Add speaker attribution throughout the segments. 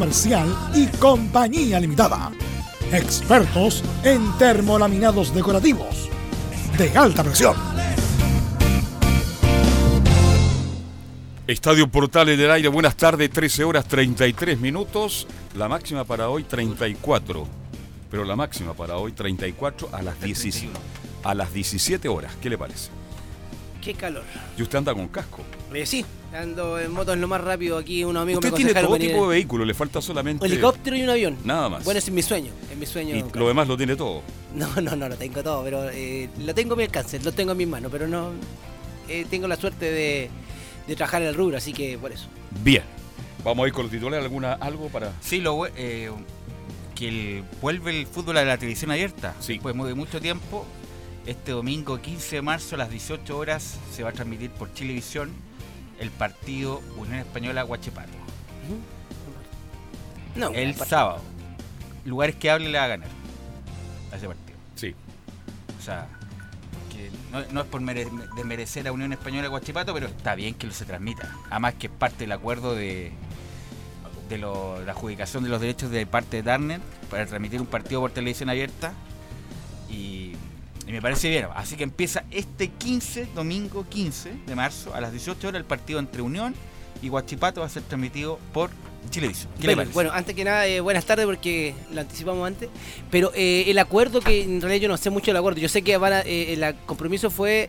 Speaker 1: Comercial y Compañía Limitada. Expertos en termolaminados decorativos de alta presión.
Speaker 2: Estadio Portal en el aire, buenas tardes, 13 horas 33 minutos. La máxima para hoy 34. Pero la máxima para hoy 34 a las 17. A las 17 horas, ¿qué le parece?
Speaker 3: Qué calor.
Speaker 2: ¿Y usted anda con casco?
Speaker 3: Eh, sí, ando en moto en lo más rápido aquí. Unos amigos
Speaker 2: Usted
Speaker 3: me
Speaker 2: tiene todo
Speaker 3: venir
Speaker 2: tipo de vehículos, le falta solamente.
Speaker 3: Un helicóptero y un avión.
Speaker 2: Nada más.
Speaker 3: Bueno, ese es mi sueño. Es mi sueño.
Speaker 2: y lo demás lo tiene todo.
Speaker 3: No, no, no, lo tengo todo, pero eh, lo tengo a mi alcance, lo tengo en mis manos, pero no. eh, tengo la suerte de, de trabajar en el rubro, así que por eso.
Speaker 2: Bien. Vamos a ir con los titulares, alguna, algo para.
Speaker 4: Sí, lo, eh, que el- vuelve el fútbol a la televisión abierta.
Speaker 2: Sí.
Speaker 4: Después de mucho tiempo, este domingo 15 de marzo a las 18 horas se va a transmitir por Chilevisión el partido Unión Española Guachipato.
Speaker 3: No,
Speaker 4: el sábado. Lugares que hable le va a ganar a ese partido.
Speaker 2: Sí.
Speaker 4: O sea, que no, no es por mere- desmerecer a Unión Española Guachipato, pero está bien que lo se transmita. Además que es parte del acuerdo de, de lo- la adjudicación de los derechos de parte de Turner para transmitir un partido por televisión abierta. Y, y me parece bien. Así que empieza este 15, domingo 15 de marzo, a las 18 horas, el partido entre Unión y Guachipato va a ser transmitido por Chilevisión. ¿Qué le
Speaker 3: Bueno,
Speaker 4: parece?
Speaker 3: bueno, antes que nada, eh, buenas tardes porque lo anticipamos antes. Pero eh, el acuerdo, que en realidad yo no sé mucho del acuerdo, yo sé que van a- eh, el compromiso fue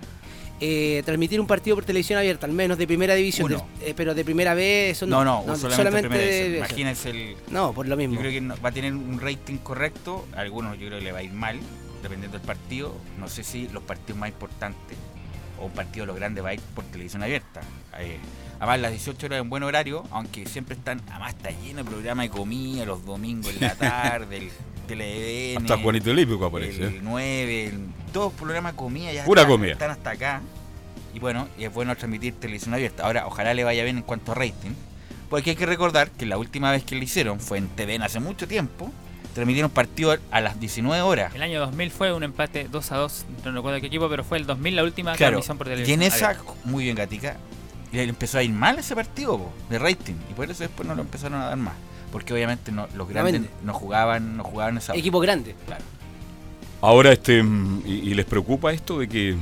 Speaker 3: eh, transmitir un partido por televisión abierta, al menos de primera división. De- eh, pero de primera vez,
Speaker 4: no,
Speaker 3: no.
Speaker 4: no, solamente, primera
Speaker 3: de-
Speaker 4: Imagínense el,
Speaker 3: No, por lo mismo.
Speaker 4: Yo creo que no- va a tener un rating correcto. A algunos yo creo que le va a ir mal, dependiendo del partido. No sé si los partidos más importantes o un partido de los grandes va a ir por televisión abierta. Eh, además, las 18 horas es un buen horario, aunque siempre están. Además, está lleno de programa de comida los domingos en la tarde, el TLN.
Speaker 2: Hasta Juanito Olímpico aparece. ¿eh?
Speaker 4: El 9, el- todos programas de comida ya
Speaker 2: Pura
Speaker 4: están,
Speaker 2: comida.
Speaker 4: están hasta acá. Y bueno, y es bueno transmitir televisión abierta. Ahora, ojalá le vaya bien en cuanto a rating. Porque hay que recordar que la última vez que lo hicieron fue en TVN hace mucho tiempo. Transmitieron partido a las 19 horas.
Speaker 5: El año 2000 fue un empate 2 a 2, no recuerdo qué equipo, pero fue el 2000 la última
Speaker 4: Claro,
Speaker 5: transmisión por
Speaker 4: y
Speaker 5: televisión.
Speaker 4: en esa, muy bien Gatica, le empezó a ir mal ese partido po, de rating. Y por eso después no lo empezaron a dar más. Porque obviamente no, los grandes no jugaban, no jugaban esa hora.
Speaker 3: Equipo grande.
Speaker 4: Claro.
Speaker 2: Ahora, este, y, y les preocupa esto de que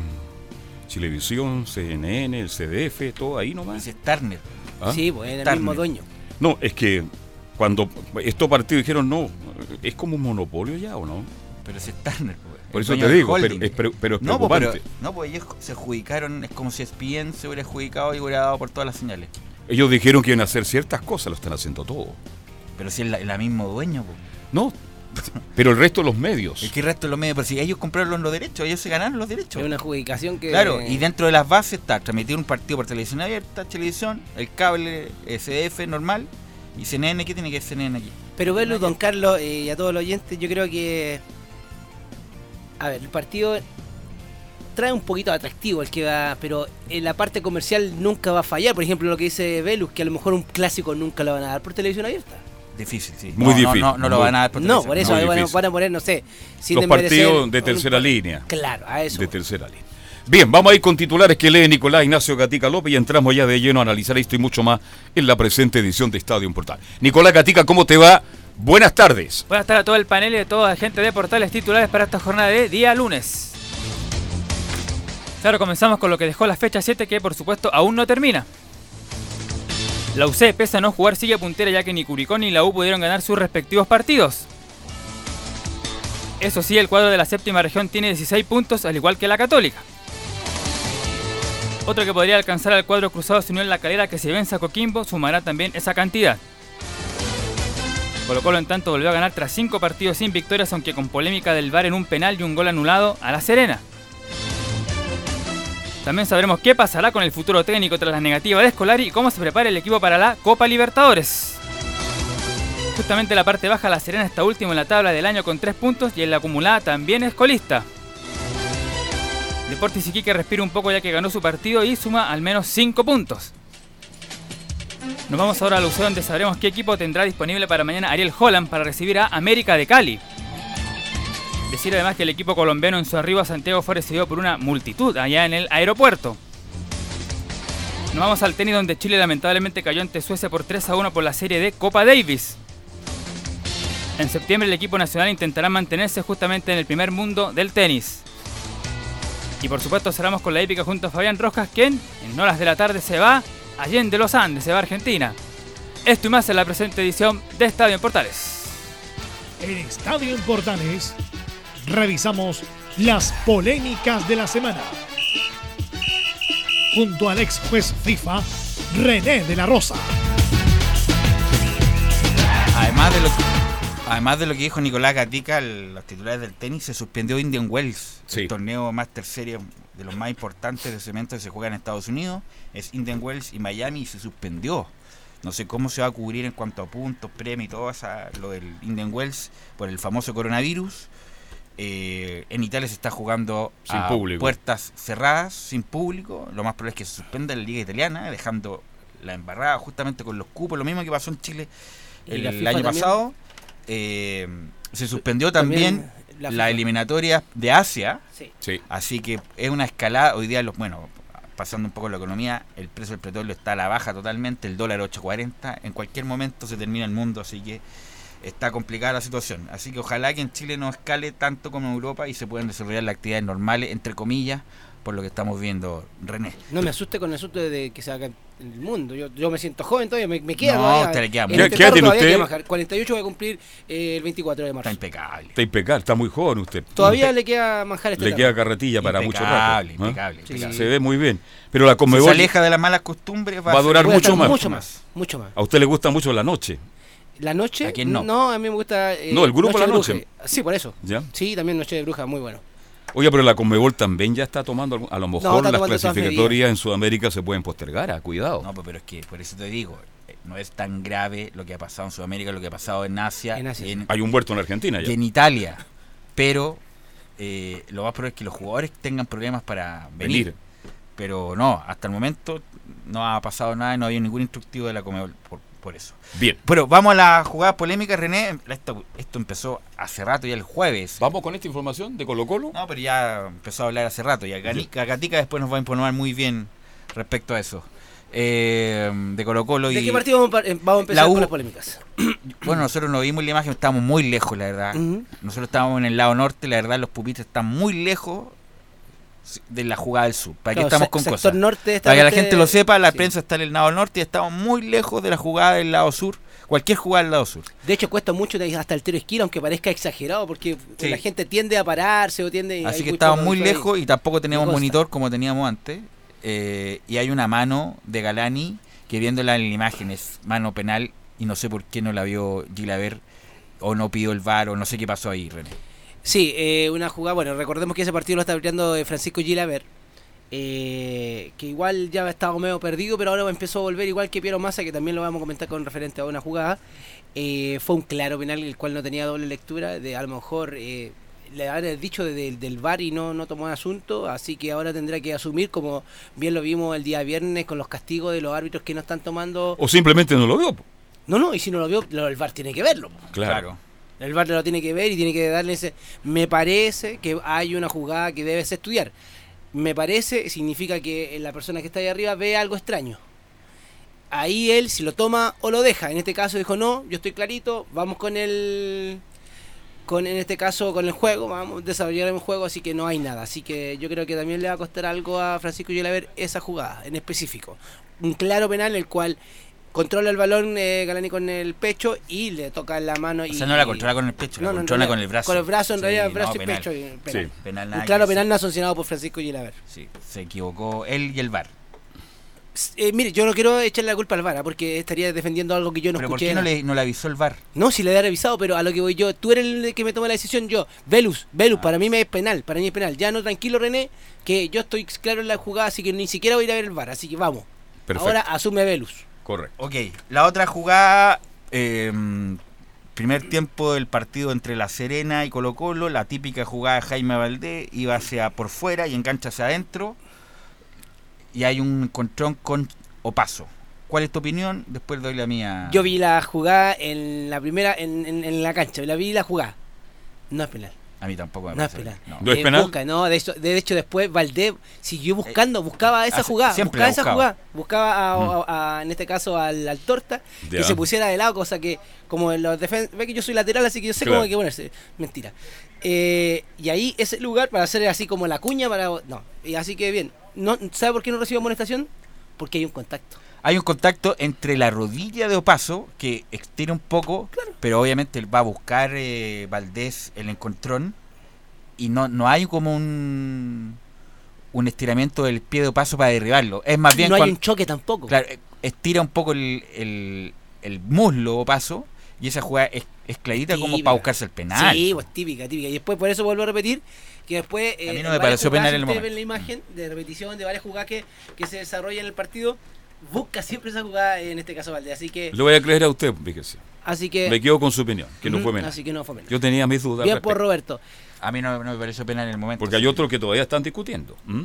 Speaker 2: Chilevisión, CNN, el CDF, todo ahí nomás.
Speaker 4: Es Turner.
Speaker 2: ¿Ah?
Speaker 3: Sí, pues el
Speaker 4: Turner.
Speaker 3: mismo dueño.
Speaker 2: No, es que cuando estos partidos dijeron no, es como un monopolio ya o no.
Speaker 4: Pero ese es Turner. po,
Speaker 2: Por eso te digo, pero es, pre- pero es
Speaker 4: No, pero,
Speaker 2: preocupante.
Speaker 4: no, pues ellos se adjudicaron, es como si ESPN se hubiera adjudicado y hubiera dado por todas las señales.
Speaker 2: Ellos dijeron que iban a hacer ciertas cosas, lo están haciendo todo.
Speaker 4: Pero si es la, la mismo dueño, po.
Speaker 2: No, pero el resto de los medios.
Speaker 4: Es que el resto de los medios, pero si ellos compraron los derechos, ellos se ganaron los derechos.
Speaker 3: Es una adjudicación que.
Speaker 4: Claro, y dentro de las bases está transmitir un partido por televisión abierta, televisión, el cable SDF normal y CNN, ¿qué tiene que ver CNN aquí?
Speaker 3: Pero verlo, don Carlos, eh, y a todos los oyentes, yo creo que. A ver, el partido trae un poquito de atractivo el que va, pero en la parte comercial nunca va a fallar. Por ejemplo, lo que dice Velus, que a lo mejor un clásico nunca lo van a dar por televisión abierta.
Speaker 4: Difícil, sí.
Speaker 2: Muy
Speaker 4: no,
Speaker 2: difícil,
Speaker 4: No, no, no lo van a dar por
Speaker 3: No,
Speaker 4: televisión.
Speaker 3: por eso ahí van, a-
Speaker 2: difícil.
Speaker 3: van a poner, no sé, sin
Speaker 2: los partidos de
Speaker 3: un-
Speaker 2: tercera línea.
Speaker 3: Claro, a eso.
Speaker 2: De tercera línea. Bien, vamos a ir con titulares que lee Nicolás Ignacio Gatica López y entramos ya de lleno a analizar esto y mucho más en la presente edición de Estadio Portal. Nicolás Gatica, ¿cómo te va? Buenas tardes.
Speaker 5: Buenas tardes a todo el panel y a toda la gente de portales titulares para esta jornada de día lunes. Claro, comenzamos con lo que dejó la fecha 7 que por supuesto aún no termina. La UC, pese a no jugar, sigue puntera ya que ni Curicó ni la U pudieron ganar sus respectivos partidos. Eso sí, el cuadro de la séptima región tiene 16 puntos, al igual que la Católica. Otro que podría alcanzar al cuadro cruzado se unió en la calera que si vence a Coquimbo sumará también esa cantidad. Colo Colo en tanto volvió a ganar tras cinco partidos sin victorias, aunque con polémica del VAR en un penal y un gol anulado a La Serena. También sabremos qué pasará con el futuro técnico tras la negativa de Escolari y cómo se prepara el equipo para la Copa Libertadores. Justamente la parte baja, La Serena está último en la tabla del año con 3 puntos y en la acumulada también es colista. Deportes Iquique respira un poco ya que ganó su partido y suma al menos 5 puntos. Nos vamos ahora al UCE donde sabremos qué equipo tendrá disponible para mañana Ariel Holland para recibir a América de Cali. Decir además que el equipo colombiano en su arribo a Santiago fue recibido por una multitud allá en el aeropuerto. Nos vamos al tenis donde Chile lamentablemente cayó ante Suecia por 3 a 1 por la serie de Copa Davis. En septiembre el equipo nacional intentará mantenerse justamente en el primer mundo del tenis. Y por supuesto cerramos con la épica junto a Fabián Rojas, quien en horas de la tarde se va Allende los Andes, se va a Argentina. Esto y más en la presente edición de Estadio en Portales.
Speaker 1: En Estadio en Portales revisamos las polémicas de la semana. Junto al ex juez FIFA, René de la Rosa.
Speaker 4: Además de lo que, además de lo que dijo Nicolás Gatica, el- los titulares del tenis, se suspendió Indian Wells,
Speaker 2: Sí.
Speaker 4: el torneo Master Series de los más importantes de cemento que se juega en Estados Unidos. Es Indian Wells y Miami y se suspendió. No sé cómo se va a cubrir en cuanto a puntos, premios y todo esa, lo del Indian Wells por el famoso coronavirus. Eh, en Italia se está jugando
Speaker 2: Sin
Speaker 4: a
Speaker 2: público.
Speaker 4: puertas cerradas, sin público. Lo más probable es que se suspenda la liga italiana, dejando la embarrada justamente con los cupos. Lo mismo que pasó en Chile el, año
Speaker 3: también.
Speaker 4: pasado. Eh, se suspendió también,
Speaker 3: También
Speaker 4: la, eliminatoria de Asia.
Speaker 3: Sí.
Speaker 2: Sí.
Speaker 4: Así que es una escalada. Hoy día, los bueno, pasando un poco la economía, el precio del petróleo está a la baja totalmente. El dólar 8.40. En cualquier momento se termina el mundo, así que está complicada la situación. Así que ojalá que en Chile no escale tanto como en Europa y se puedan desarrollar las actividades normales, entre comillas, por lo que estamos viendo, René.
Speaker 3: No me asuste con el asunto de, que se haga en el mundo. Yo, yo me siento joven todavía, me, me queda
Speaker 4: No,
Speaker 3: todavía.
Speaker 4: usted le queda mucho.
Speaker 3: este
Speaker 2: ¿Qué tiene usted?
Speaker 3: queda bajar. 48 voy a cumplir eh, el 24 de marzo.
Speaker 4: Está impecable.
Speaker 2: Está impecable, está muy joven usted.
Speaker 3: Todavía le queda manjar este
Speaker 2: Le
Speaker 3: carro.
Speaker 2: queda carretilla para mucho rato.
Speaker 4: Impecable,
Speaker 2: ¿eh?
Speaker 4: impecable,
Speaker 3: Sí.
Speaker 2: Se ve muy bien. Pero la
Speaker 4: Si
Speaker 2: Conmebol
Speaker 4: se aleja de las malas costumbres,
Speaker 2: Va a durar mucho más.
Speaker 3: Mucho más. Mucho más.
Speaker 2: a usted le gusta mucho la noche,
Speaker 3: La noche.
Speaker 4: ¿A quién no?
Speaker 3: No, a mí me gusta. eh,
Speaker 2: No, el grupo
Speaker 3: de
Speaker 2: La Noche.
Speaker 3: Bruja. Sí, por eso.
Speaker 2: ¿ya?
Speaker 3: Sí, también Noche de Bruja, muy bueno.
Speaker 2: Oiga, pero la Conmebol también ya está tomando, a lo mejor las clasificatorias en Sudamérica se pueden postergar, ah, cuidado.
Speaker 4: No, pero es que por eso te digo, eh, no es tan grave lo que ha pasado en Sudamérica, lo que ha pasado en Asia,
Speaker 3: En Asia,
Speaker 4: en,
Speaker 2: Hay un muerto en Argentina
Speaker 4: y
Speaker 2: ya.
Speaker 4: en Italia. Pero eh, lo más probable es que los jugadores tengan problemas para venir.
Speaker 2: Venir.
Speaker 4: Pero no, hasta el momento no ha pasado nada y no había ningún instructivo de la Comebol por, por eso.
Speaker 2: Bien.
Speaker 4: Pero vamos a la jugada polémica, René. Esto, esto empezó hace rato, ya el jueves.
Speaker 2: Vamos con esta información de Colo Colo.
Speaker 4: No, pero ya empezó a hablar hace rato. Y a Gani- a Gatica después nos va a informar muy bien respecto a eso. Eh, de Colo Colo y...
Speaker 3: ¿De qué partido vamos, a- eh, vamos a empezar
Speaker 4: La U-
Speaker 3: con las polémicas?
Speaker 4: Bueno, nosotros no vimos la imagen, estábamos muy lejos, la verdad. Nosotros estábamos en el lado norte, la verdad, los pupitres están muy lejos de la jugada del sur. ¿Para
Speaker 3: Claro,
Speaker 4: estamos con cosas?
Speaker 3: norte
Speaker 4: Para que la gente lo sepa, la
Speaker 3: sí.
Speaker 4: prensa está en el lado norte y estamos muy lejos de la jugada del lado sur. Cualquier jugada del lado sur.
Speaker 3: De hecho, cuesta mucho hasta el tiro esquina, aunque parezca exagerado, porque
Speaker 4: Sí.
Speaker 3: la gente tiende a pararse o tiende.
Speaker 4: Así que
Speaker 3: poco
Speaker 4: muy
Speaker 3: ahí.
Speaker 4: lejos y tampoco
Speaker 3: consta.
Speaker 4: monitor como teníamos antes. Eh, y hay una mano de Galani que viéndola en la imagen es mano penal y no sé por qué no la vio Gilaver o no pidió el VAR o no sé qué pasó ahí, René.
Speaker 3: Sí, eh, una jugada. Bueno, recordemos que ese partido lo está peleando eh, Francisco Gilaver. eh, que igual ya estaba medio perdido, pero ahora empezó a volver igual que Piero Massa, que también lo vamos a comentar con referente a una jugada. Eh, fue un claro penal, el cual no tenía doble lectura. De a lo mejor eh, le habrá dicho de- del- del VAR y no, no tomó asunto, así que ahora tendrá que asumir, como bien lo vimos el día viernes, con los castigos de los árbitros que no están tomando.
Speaker 2: O simplemente no lo veo. po.
Speaker 3: No, no, y si no lo vio, lo- el VAR tiene que verlo.
Speaker 2: Claro.
Speaker 3: El VAR lo tiene que ver y tiene que darle ese... Me parece que hay una jugada que debes estudiar. Me parece significa que la persona que está ahí arriba ve algo extraño. Ahí él, si lo toma o lo deja. En este caso dijo, no, yo estoy clarito, vamos con el... Con, en este caso con el juego, vamos a desarrollar un juego, así que no hay nada. Así que yo creo que también le va a costar algo a Francisco ver esa jugada en específico. Un claro penal en el cual controla el balón eh, Galani con el pecho y le toca la mano. Y,
Speaker 4: O sea, no la controla con el pecho, la
Speaker 3: No, no,
Speaker 4: controla
Speaker 3: no,
Speaker 4: con el brazo.
Speaker 3: Con el brazo, en
Speaker 4: Sí,
Speaker 3: realidad, brazo y
Speaker 4: penal.
Speaker 3: pecho. y penal.
Speaker 2: Sí.
Speaker 4: Penal nada
Speaker 3: claro penal no sancionado por Francisco Gilaver.
Speaker 4: Sí, se equivocó él y el VAR.
Speaker 3: Eh, mire, yo no quiero echarle la culpa al VAR, porque estaría defendiendo algo que yo no
Speaker 4: Pero ¿por
Speaker 3: escuché.
Speaker 4: qué no le, no le avisó el VAR?
Speaker 3: No, si le había revisado, pero a lo que voy yo, tú eres el que me toma la decisión, yo. Velus, Velus, para mí me es penal, para mí es penal. Ya no, tranquilo René, que yo estoy claro en la jugada, así que ni siquiera voy a ir a ver el VAR, así que vamos.
Speaker 2: Perfecto.
Speaker 3: Ahora asume Velus.
Speaker 2: Correcto.
Speaker 4: Ok, la otra jugada, eh, primer tiempo del partido entre La Serena y Colo Colo, la típica jugada de Jaime Valdés, iba hacia por fuera y engancha hacia adentro, y hay un encontrón con Opaso. ¿Cuál es tu opinión? Después doy la mía.
Speaker 3: Yo vi la jugada en la primera, en, en- en la cancha, la vi la jugada. No es penal.
Speaker 4: A mí tampoco me
Speaker 3: No es penal.
Speaker 4: no.
Speaker 2: ¿No es
Speaker 3: Eh,
Speaker 2: penal?
Speaker 3: busca, no, de hecho, de hecho después Valdés siguió buscando, buscaba esa
Speaker 4: hace-
Speaker 3: jugada,
Speaker 4: siempre
Speaker 3: buscaba esa jugada, buscaba a- a- a- en este caso al, al Torta,
Speaker 2: Ya.
Speaker 3: que se pusiera de lado, cosa que como en los defensores, ve que yo soy lateral, así que yo sé
Speaker 2: Claro.
Speaker 3: cómo hay que ponerse, mentira. Eh, y ahí ese lugar para hacer así como la cuña para no, y así que bien, no ¿sabe por qué no recibo amonestación? Porque hay un contacto.
Speaker 4: Hay un contacto entre la rodilla de Opaso, que estira un poco, pero obviamente él va a buscar eh, Valdés el encontrón, y no, no hay como un, un estiramiento del pie de Opaso para derribarlo. Es más bien
Speaker 3: no hay un choque tampoco.
Speaker 4: claro, eh, estira un poco el, el, el muslo Opaso, y esa jugada es, es clarita como para buscarse el penal.
Speaker 3: Sí, pues típica, típica. Y después, por eso vuelvo a repetir, que después...
Speaker 4: A mí no
Speaker 3: en
Speaker 4: me pareció penal en el momento.
Speaker 3: ven la imagen de repetición de varias jugadas que, que se desarrollan en el partido, busca siempre esa jugada, en este caso Valdés. Así que...
Speaker 2: Le voy a creer a usted, fíjese.
Speaker 3: Así que...
Speaker 2: Me quedo con su opinión, que no fue penal.
Speaker 3: Así que no fue penal.
Speaker 4: pues,
Speaker 2: Yo tenía mis dudas.
Speaker 3: Bien por Roberto.
Speaker 4: A mí no, no me pareció penal en el momento.
Speaker 2: Porque hay otros que todavía están discutiendo. ¿Mm?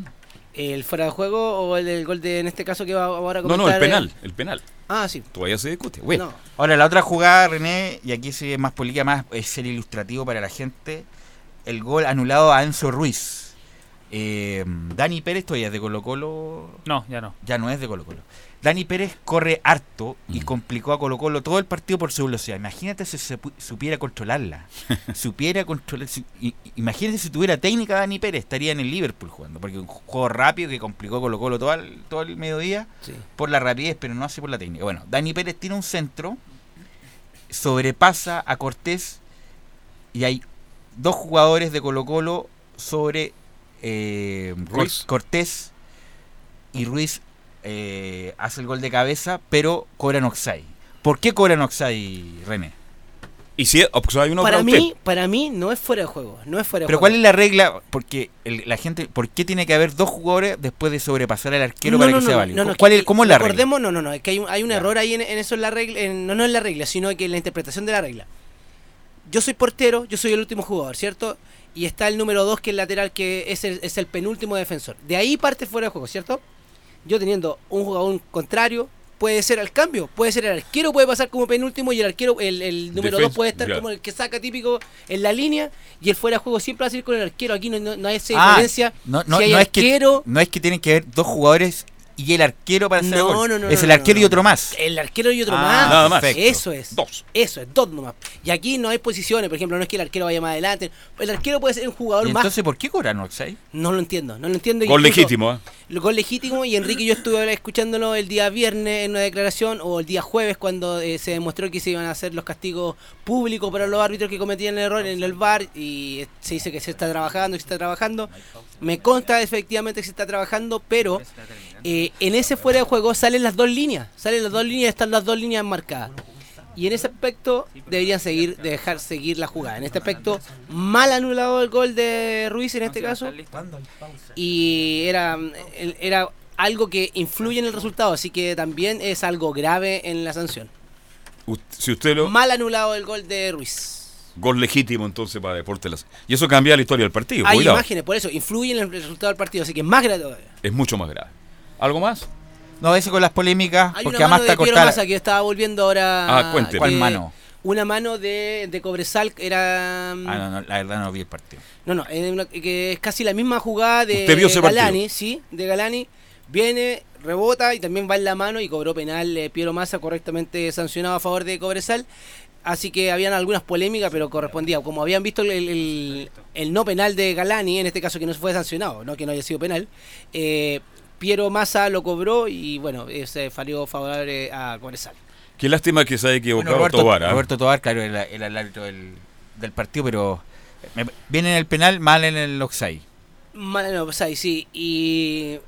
Speaker 3: ¿El fuera de juego o el, el gol de, en este caso, que va ahora a
Speaker 2: No,
Speaker 3: comentar?
Speaker 2: no, el penal,
Speaker 3: eh?
Speaker 2: el penal.
Speaker 3: Ah, sí.
Speaker 2: Todavía se discute. Bueno,
Speaker 3: No.
Speaker 4: Ahora, la otra jugada, René, y aquí sí es más política, más es ser ilustrativo para la gente, el gol anulado a Enzo Ruiz. Eh, Dani Pérez todavía es de Colo Colo,
Speaker 5: No, ya no.
Speaker 4: ya no es de Colo Colo. Dani Pérez corre harto y
Speaker 2: Mm.
Speaker 4: complicó a Colo Colo todo el partido por su velocidad. Imagínate si se supiera controlarla. supiera controlar. imagínate si tuviera técnica Dani Pérez, estaría en el Liverpool jugando. Porque un juego rápido que complicó a Colo Colo todo el, todo el mediodía
Speaker 3: Sí.
Speaker 4: por la rapidez, pero no hace por la técnica. Bueno, Dani Pérez tiene un centro, sobrepasa a Cortés y hay dos jugadores de Colo Colo sobre eh,
Speaker 2: Ruiz.
Speaker 4: Cortés y Ruiz eh, hace el gol de cabeza, pero cobran Oxai. ¿Por qué cobran Oxai, René?
Speaker 2: y si o sea, hay uno
Speaker 3: Para
Speaker 2: para
Speaker 3: mí,
Speaker 2: usted.
Speaker 3: para mí no es fuera de juego. No es fuera de
Speaker 4: Pero
Speaker 3: juego.
Speaker 4: ¿cuál es la regla? Porque el- la gente, ¿por qué tiene que haber dos jugadores después de sobrepasar al arquero para que sea válido?
Speaker 3: no,
Speaker 4: ¿Cuál
Speaker 3: que-
Speaker 4: es, ¿Cómo es la regla?
Speaker 3: recordemos, no, no, no, es que hay un, hay un error ahí en, en eso en la regla, en- no, no en la regla, sino que en la interpretación de la regla. Yo soy portero, yo soy el último jugador, ¿cierto? Y está el número 2 que es el lateral, que es el, es el penúltimo defensor. De ahí parte fuera de juego, ¿cierto? Yo teniendo un jugador contrario, puede ser al cambio, puede ser el arquero, puede pasar como penúltimo y el arquero, el, el número 2
Speaker 2: Defensa,
Speaker 3: puede estar como el que saca típico en la línea y el fuera de juego siempre va a ser con el arquero. Aquí no, no, no hay esa
Speaker 4: Ah,
Speaker 3: diferencia.
Speaker 4: no, no,
Speaker 3: si hay
Speaker 4: no es que,
Speaker 3: arquero,
Speaker 4: no es que tienen que haber dos jugadores y el arquero para hacer el
Speaker 3: No,
Speaker 4: gol.
Speaker 3: no, no,
Speaker 4: Es
Speaker 3: no,
Speaker 4: el
Speaker 3: no,
Speaker 4: arquero
Speaker 3: no,
Speaker 4: y otro más.
Speaker 3: El arquero y otro
Speaker 4: Ah,
Speaker 3: más.
Speaker 2: Nada más.
Speaker 3: Eso es.
Speaker 2: Dos.
Speaker 3: Eso es, dos nomás. Y aquí no hay posiciones, por ejemplo, no es que el arquero vaya más adelante. El arquero puede ser un jugador
Speaker 4: ¿Y
Speaker 3: más.
Speaker 4: entonces por qué cobran Oxai?
Speaker 3: No lo entiendo, no lo entiendo.
Speaker 2: Gol
Speaker 3: Incluso-
Speaker 2: legítimo, ¿eh?
Speaker 3: el Gol legítimo y Enrique yo estuve escuchándolo el día viernes en una declaración o el día jueves cuando eh, se demostró que se iban a hacer los castigos públicos para los árbitros que cometían el error en el VAR y se dice que se está trabajando, que se está trabajando. Me consta efectivamente que se está trabajando, pero eh, en ese fuera de juego salen las dos líneas, salen las dos líneas, están las dos líneas marcadas. Y en ese aspecto deberían seguir, dejar seguir la jugada. En este aspecto, mal anulado el gol de Ruiz en este caso y era, era algo que influye en el resultado, así que también es algo grave en la sanción.
Speaker 2: Si usted lo.
Speaker 3: Mal anulado el gol de Ruiz.
Speaker 2: Gol legítimo entonces para Deportes Y eso cambia la historia del partido.
Speaker 3: Hay
Speaker 2: Cuidado.
Speaker 3: imágenes, por eso, influye en el resultado del partido, así que es más grave todavía.
Speaker 2: Es mucho más grave. ¿Algo más?
Speaker 4: No, ese con las polémicas,
Speaker 3: Hay
Speaker 4: porque
Speaker 3: una
Speaker 4: además
Speaker 3: mano
Speaker 4: está
Speaker 3: de Piero
Speaker 4: cortada.
Speaker 3: Massa que estaba volviendo ahora.
Speaker 2: Ah, cuente.
Speaker 3: que-
Speaker 4: ¿Cuál mano?
Speaker 3: Una mano de, de Cobresal, era...
Speaker 4: Ah, no, no, la verdad no vi el partido.
Speaker 3: No, no, es, una- que es casi la misma jugada de
Speaker 2: ¿Usted vio ese partido?
Speaker 3: Galani, sí, de Galani. Viene, rebota y también va en la mano y cobró penal eh, Piero Massa correctamente sancionado a favor de Cobresal. Así que habían algunas polémicas, pero correspondía. Como habían visto el, el- el no penal de Galani, en este caso que no fue sancionado, no que no haya sido penal, eh, Piero Massa lo cobró y bueno, eh, se falló favorable a Cobresal.
Speaker 2: Qué lástima que se haya equivocado
Speaker 4: Bueno, Roberto,
Speaker 2: Tobar. ¿ah?
Speaker 4: Roberto Tobar, claro, era, era el árbitro del, del partido, pero me- viene en el penal, mal en el Oxai.
Speaker 3: Mal, no, pues ahí sí. Y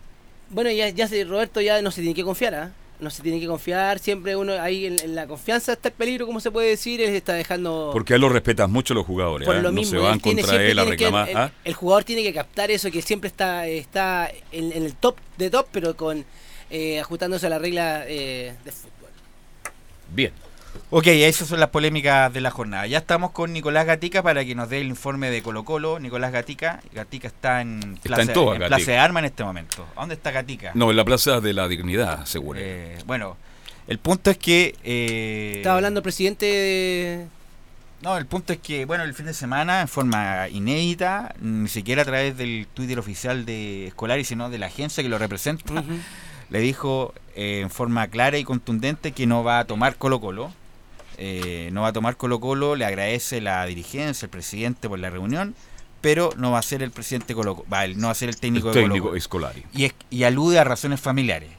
Speaker 3: bueno, ya, ya Roberto ya no se tiene que confiar, ¿ah? No se tiene que confiar. Siempre uno ahí en, en la confianza está el peligro, como se puede decir. Él está dejando.
Speaker 2: Porque a él lo respetan mucho los jugadores.
Speaker 3: por
Speaker 2: ¿ah?
Speaker 3: lo
Speaker 2: no
Speaker 3: mismo,
Speaker 2: se van
Speaker 3: tiene-
Speaker 2: contra él a
Speaker 3: que-
Speaker 2: reclamar.
Speaker 3: el,
Speaker 2: ¿ah?
Speaker 3: el jugador tiene que captar eso, que siempre está está en, en el top de top, pero con eh, ajustándose a la regla eh, de fútbol.
Speaker 2: Bien.
Speaker 4: Ok, esas son las polémicas de la jornada. Ya estamos con Nicolás Gatica para que nos dé el informe de Colo Colo. Nicolás Gatica, Gatica está en
Speaker 2: Está
Speaker 4: Plaza,
Speaker 2: en toda,
Speaker 4: en
Speaker 2: Gatica.
Speaker 4: Plaza de Armas en este momento. ¿A ¿Dónde está Gatica?
Speaker 2: No, en la Plaza de la Dignidad, seguro.
Speaker 4: Eh, bueno, el punto es que... eh,
Speaker 3: Estaba hablando el presidente de,
Speaker 4: No, el punto es que, bueno, el fin de semana, en forma inédita, ni siquiera a través del Twitter oficial de Escolari, sino de la agencia que lo representa, le dijo eh, en forma clara y contundente que no va a tomar Colo Colo. Eh, no va a tomar Colo Colo, le agradece la dirigencia, el presidente por la reunión, pero no va a ser el presidente Colo va, no va a ser el técnico,
Speaker 2: El
Speaker 4: de Colo
Speaker 2: técnico
Speaker 4: Colo.
Speaker 2: Escolari.
Speaker 4: Y, es- y alude a razones familiares.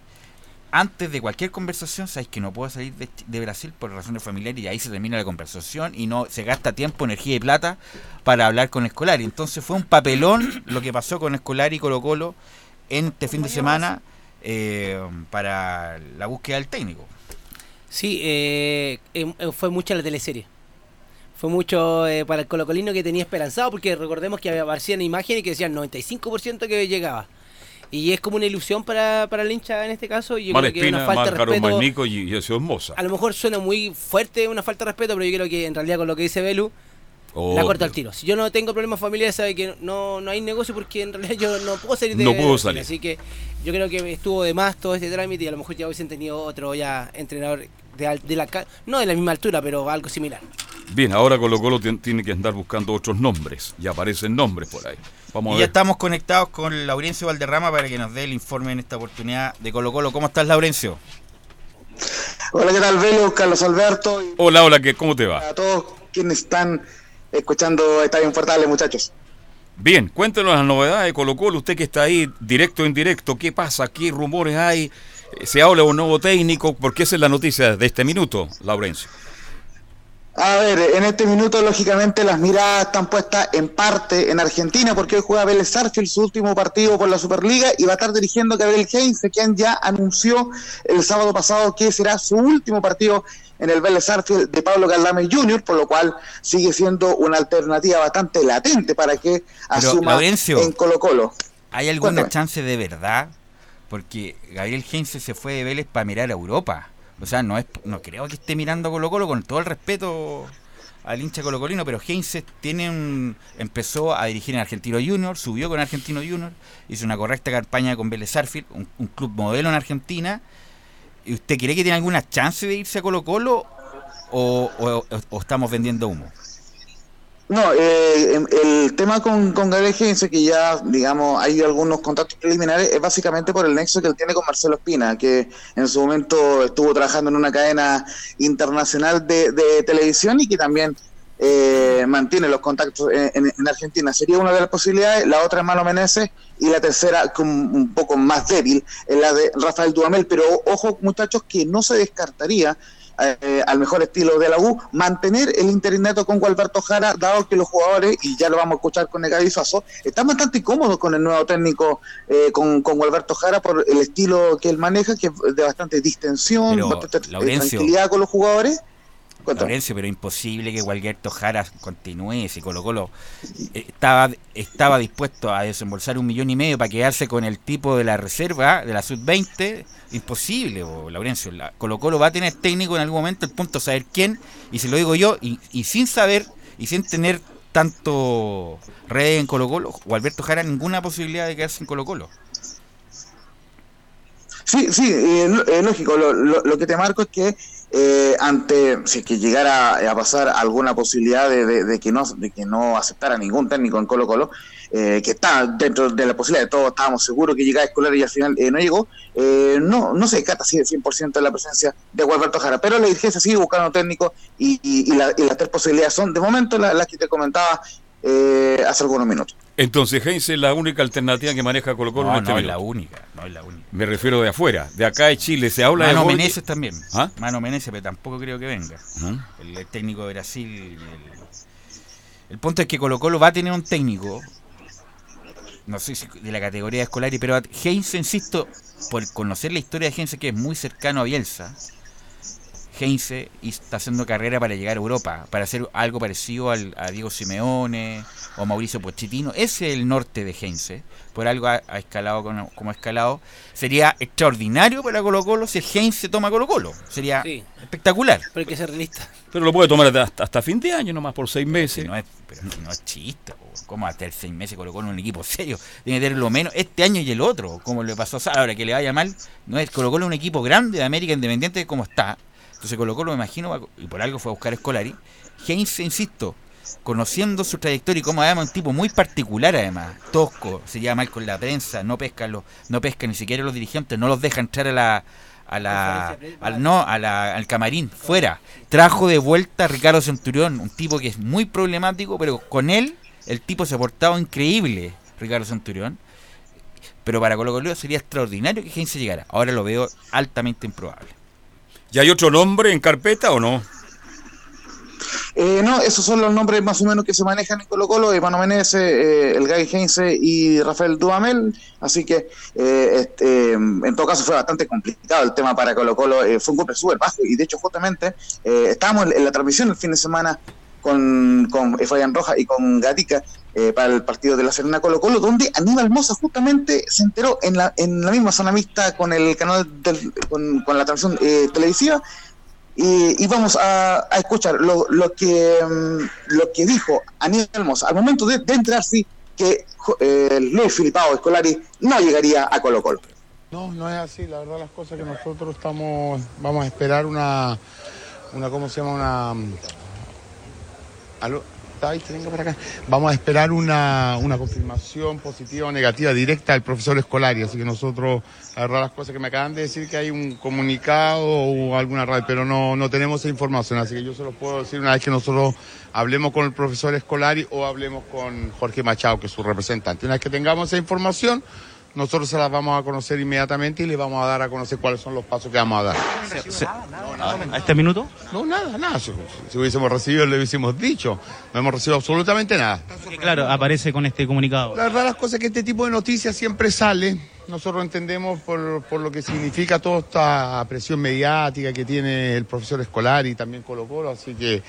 Speaker 4: Antes de cualquier conversación, sabéis que no puedo salir de, de Brasil por razones familiares y ahí se termina la conversación y no se gasta tiempo, energía y plata para hablar con Escolari. Entonces fue un papelón lo que pasó con Escolari y Colo Colo en este fin de semana eh, para la búsqueda del técnico.
Speaker 3: Sí, eh, em- em- fue mucha la teleserie. Fue mucho eh, para el colocolino que tenía esperanzado, porque recordemos que aparecían imágenes que decían 95% que llegaba. Y es como una ilusión para, para el hincha en este caso. Y yo creo que
Speaker 2: Malespina,
Speaker 3: una falta de respeto.
Speaker 2: Y, y eso es.
Speaker 3: A lo mejor suena muy fuerte, una falta de respeto, pero yo creo que en realidad con lo que dice Belu, la corta al tiro. Si yo no tengo problemas familiares, sabe que no, no hay negocio porque en realidad yo no puedo salir de
Speaker 2: No puedo salir.
Speaker 3: Así que yo creo que estuvo de más todo este trámite y a lo mejor ya hubiesen tenido otro ya entrenador de, de la no de la misma altura, pero algo similar.
Speaker 2: Bien, ahora Colo Colo tien- tiene que andar buscando otros nombres. Y aparecen nombres por ahí. Vamos
Speaker 4: Y
Speaker 2: a
Speaker 4: ya
Speaker 2: ver.
Speaker 4: estamos conectados con Laurencio Valderrama para que nos dé el informe en esta oportunidad de Colo Colo. ¿Cómo estás, Laurencio?
Speaker 6: Hola, ¿qué tal, Velo? Carlos Alberto y
Speaker 2: Hola, hola, ¿qué, ¿cómo te va?
Speaker 6: a todos quienes están escuchando Estadio Infartable, muchachos.
Speaker 2: Bien, cuéntenos las novedades de Colo Colo. Usted que está ahí, directo o indirecto, ¿qué pasa? ¿Qué rumores hay? ¿Se habla de un nuevo técnico? Porque esa es la noticia de este minuto, Laurencio.
Speaker 6: A ver, en este minuto, lógicamente, las miradas están puestas en parte en Argentina, porque hoy juega Vélez Sarfield su último partido por la Superliga y va a estar dirigiendo Gabriel Heinze, quien ya anunció el sábado pasado que será su último partido en el Vélez Sarfield de Pablo Caldame Jr., por lo cual sigue siendo una alternativa bastante latente para que asuma
Speaker 4: Laurencio,
Speaker 6: en Colo Colo.
Speaker 4: ¿Hay alguna
Speaker 6: Cuéntame.
Speaker 4: chance de verdad? Porque Gabriel Heinze se fue de Vélez para mirar a Europa. O sea, no es no creo que esté mirando a Colo Colo con todo el respeto al hincha colocolino, pero Heinze tiene un, empezó a dirigir en Argentino Junior, subió con Argentino Junior, hizo una correcta campaña con Vélez Arfield, un, un club modelo en Argentina. ¿Y usted cree que tiene alguna chance de irse a Colo Colo o, o- o estamos vendiendo humo?
Speaker 6: No, eh, em- el tema con, con Gabriel que ya, digamos, hay algunos contactos preliminares, es básicamente por el nexo que él tiene con Marcelo Espina, que en su momento estuvo trabajando en una cadena internacional de, de televisión y que también eh, mantiene los contactos en, en- en Argentina. Sería una de las posibilidades, la otra es Mano Meneses y la tercera, un poco más débil, es la de Rafael Duhamel. Pero ojo, muchachos, que no se descartaría eh, al mejor estilo de la U, mantener el interinato con Gualberto Jara, dado que los jugadores, y ya lo vamos a escuchar con Negavi Faso, están bastante cómodos con el nuevo técnico, eh, con, con Gualberto Jara, por el estilo que él maneja, que es de bastante distensión,
Speaker 4: Pero,
Speaker 6: bastante
Speaker 4: Laurencio,
Speaker 6: tranquilidad con los jugadores.
Speaker 4: Laurencio, pero imposible que Gualberto Jara continúe si Colo Colo eh, estaba, estaba dispuesto a desembolsar un millón y medio para quedarse con el tipo de la reserva de la sub-20. Imposible, bo, Laurencio. La, Colo Colo va a tener técnico en algún momento, el punto es saber quién, y se lo digo yo, y, y sin saber y sin tener tanto red en Colo Colo, Gualberto Jara ninguna posibilidad de quedarse en Colo Colo.
Speaker 6: Sí, sí, eh, eh, lógico. Lo, lo- lo que te marco es que eh, ante, si es que llegara a pasar alguna posibilidad de, de- de que no de que no aceptara ningún técnico en Colo Colo, eh, que está dentro de la posibilidad, todos estábamos seguros que llegara a escolar y al final eh, no llegó, eh, no no se descarta así de 100% de la presencia de Gualberto Jara, pero la dirigencia sigue buscando técnico y, y- la- y las tres posibilidades son de momento la- las que te comentaba eh, hace algunos minutos.
Speaker 2: Entonces, Heinz es la única alternativa que maneja Colo Colo en
Speaker 4: No,
Speaker 2: este
Speaker 4: no es la única, no es la única.
Speaker 2: Me refiero de afuera, de acá de Chile. Se habla
Speaker 4: Mano
Speaker 2: de
Speaker 4: también.
Speaker 2: ¿Ah?
Speaker 4: Mano Menezes, pero tampoco creo que venga.
Speaker 2: Ujú.
Speaker 4: El, el técnico de Brasil. El, el punto es que Colo Colo va a tener un técnico, no sé si de la categoría de Escolari, pero Heinze, insisto, por conocer la historia de Heinze, que es muy cercano a Bielsa, Heinze está haciendo carrera para llegar a Europa, para hacer algo parecido al, a Diego Simeone o Mauricio Pochettino. Ese es el norte de Heinze. Por algo ha, ha escalado como, como ha escalado. Sería extraordinario para Colo Colo si Heinze toma Colo Colo. Sería
Speaker 3: Sí.
Speaker 4: espectacular.
Speaker 3: Pero hay que ser realista.
Speaker 2: Pero lo puede tomar hasta, hasta fin de año, nomás por seis meses.
Speaker 4: No es, pero no, no es chiste, po. ¿cómo hasta el seis meses Colo Colo un equipo serio? Tiene que tener lo menos este año y el otro, como le pasó a Sala. Ahora que le vaya mal, no es Colo Colo es un equipo grande de América Independiente como está. Entonces Colo Colo me imagino, y por algo fue a buscar a Escolari, Heinz, insisto, conociendo su trayectoria y como además un tipo muy particular además, tosco, se lleva mal con la prensa, no pesca los, no pesca ni siquiera los dirigentes, no los deja entrar a la a la al no a la, al camarín fuera. Trajo de vuelta a Ricardo Centurión, un tipo que es muy problemático, pero con él el tipo se ha portado increíble, Ricardo Centurión. Pero para Colo Colo sería extraordinario que Heinz llegara. Ahora lo veo altamente improbable.
Speaker 2: ¿Y hay otro nombre en carpeta o no?
Speaker 6: Eh, no, esos son los nombres más o menos que se manejan en Colo Colo, Emmanuel Menezes, eh, el Guy Heinze y Rafael Duhamel, así que eh, este, en todo caso fue bastante complicado el tema para Colo Colo, fue un golpe súper bajo y de hecho justamente estábamos en, la transmisión el fin de semana con, con Fabián Roja y con Gatica para el partido de la Serena Colo Colo, donde Aníbal Mosa justamente se enteró en la, en la misma zona mixta con el canal del, con, con la transmisión televisiva y, vamos a, escuchar lo, lo, que, mm, lo que dijo Aníbal Hermosa al momento de, entrar, sí, que eh, Luis Filipao Escolari no llegaría a Colo Colo.
Speaker 7: No, no es así, la verdad las cosas que nosotros estamos, vamos a esperar una, una ¿cómo se llama? Una... Vamos a esperar una, confirmación positiva o negativa directa del profesor Escolari, así que nosotros, verdad, las cosas que me acaban de decir que hay un comunicado o alguna radio, pero no, no tenemos esa información, así que yo se lo puedo decir una vez que nosotros hablemos con el profesor Escolari o hablemos con Jorge Machado, que es su representante. Una vez que tengamos esa información, nosotros se las vamos a conocer inmediatamente y le vamos a dar a conocer cuáles son los pasos que vamos a dar.
Speaker 8: ¿A este minuto?
Speaker 7: No, nada, nada. Si, hubiésemos recibido, le hubiésemos dicho. No hemos recibido absolutamente nada.
Speaker 8: claro, aparece con este comunicado.
Speaker 7: La verdad, las cosas que este tipo de noticias siempre sale. Nosotros entendemos por, por lo que significa toda esta presión mediática que tiene el profesor escolar y también Colo Colo, así que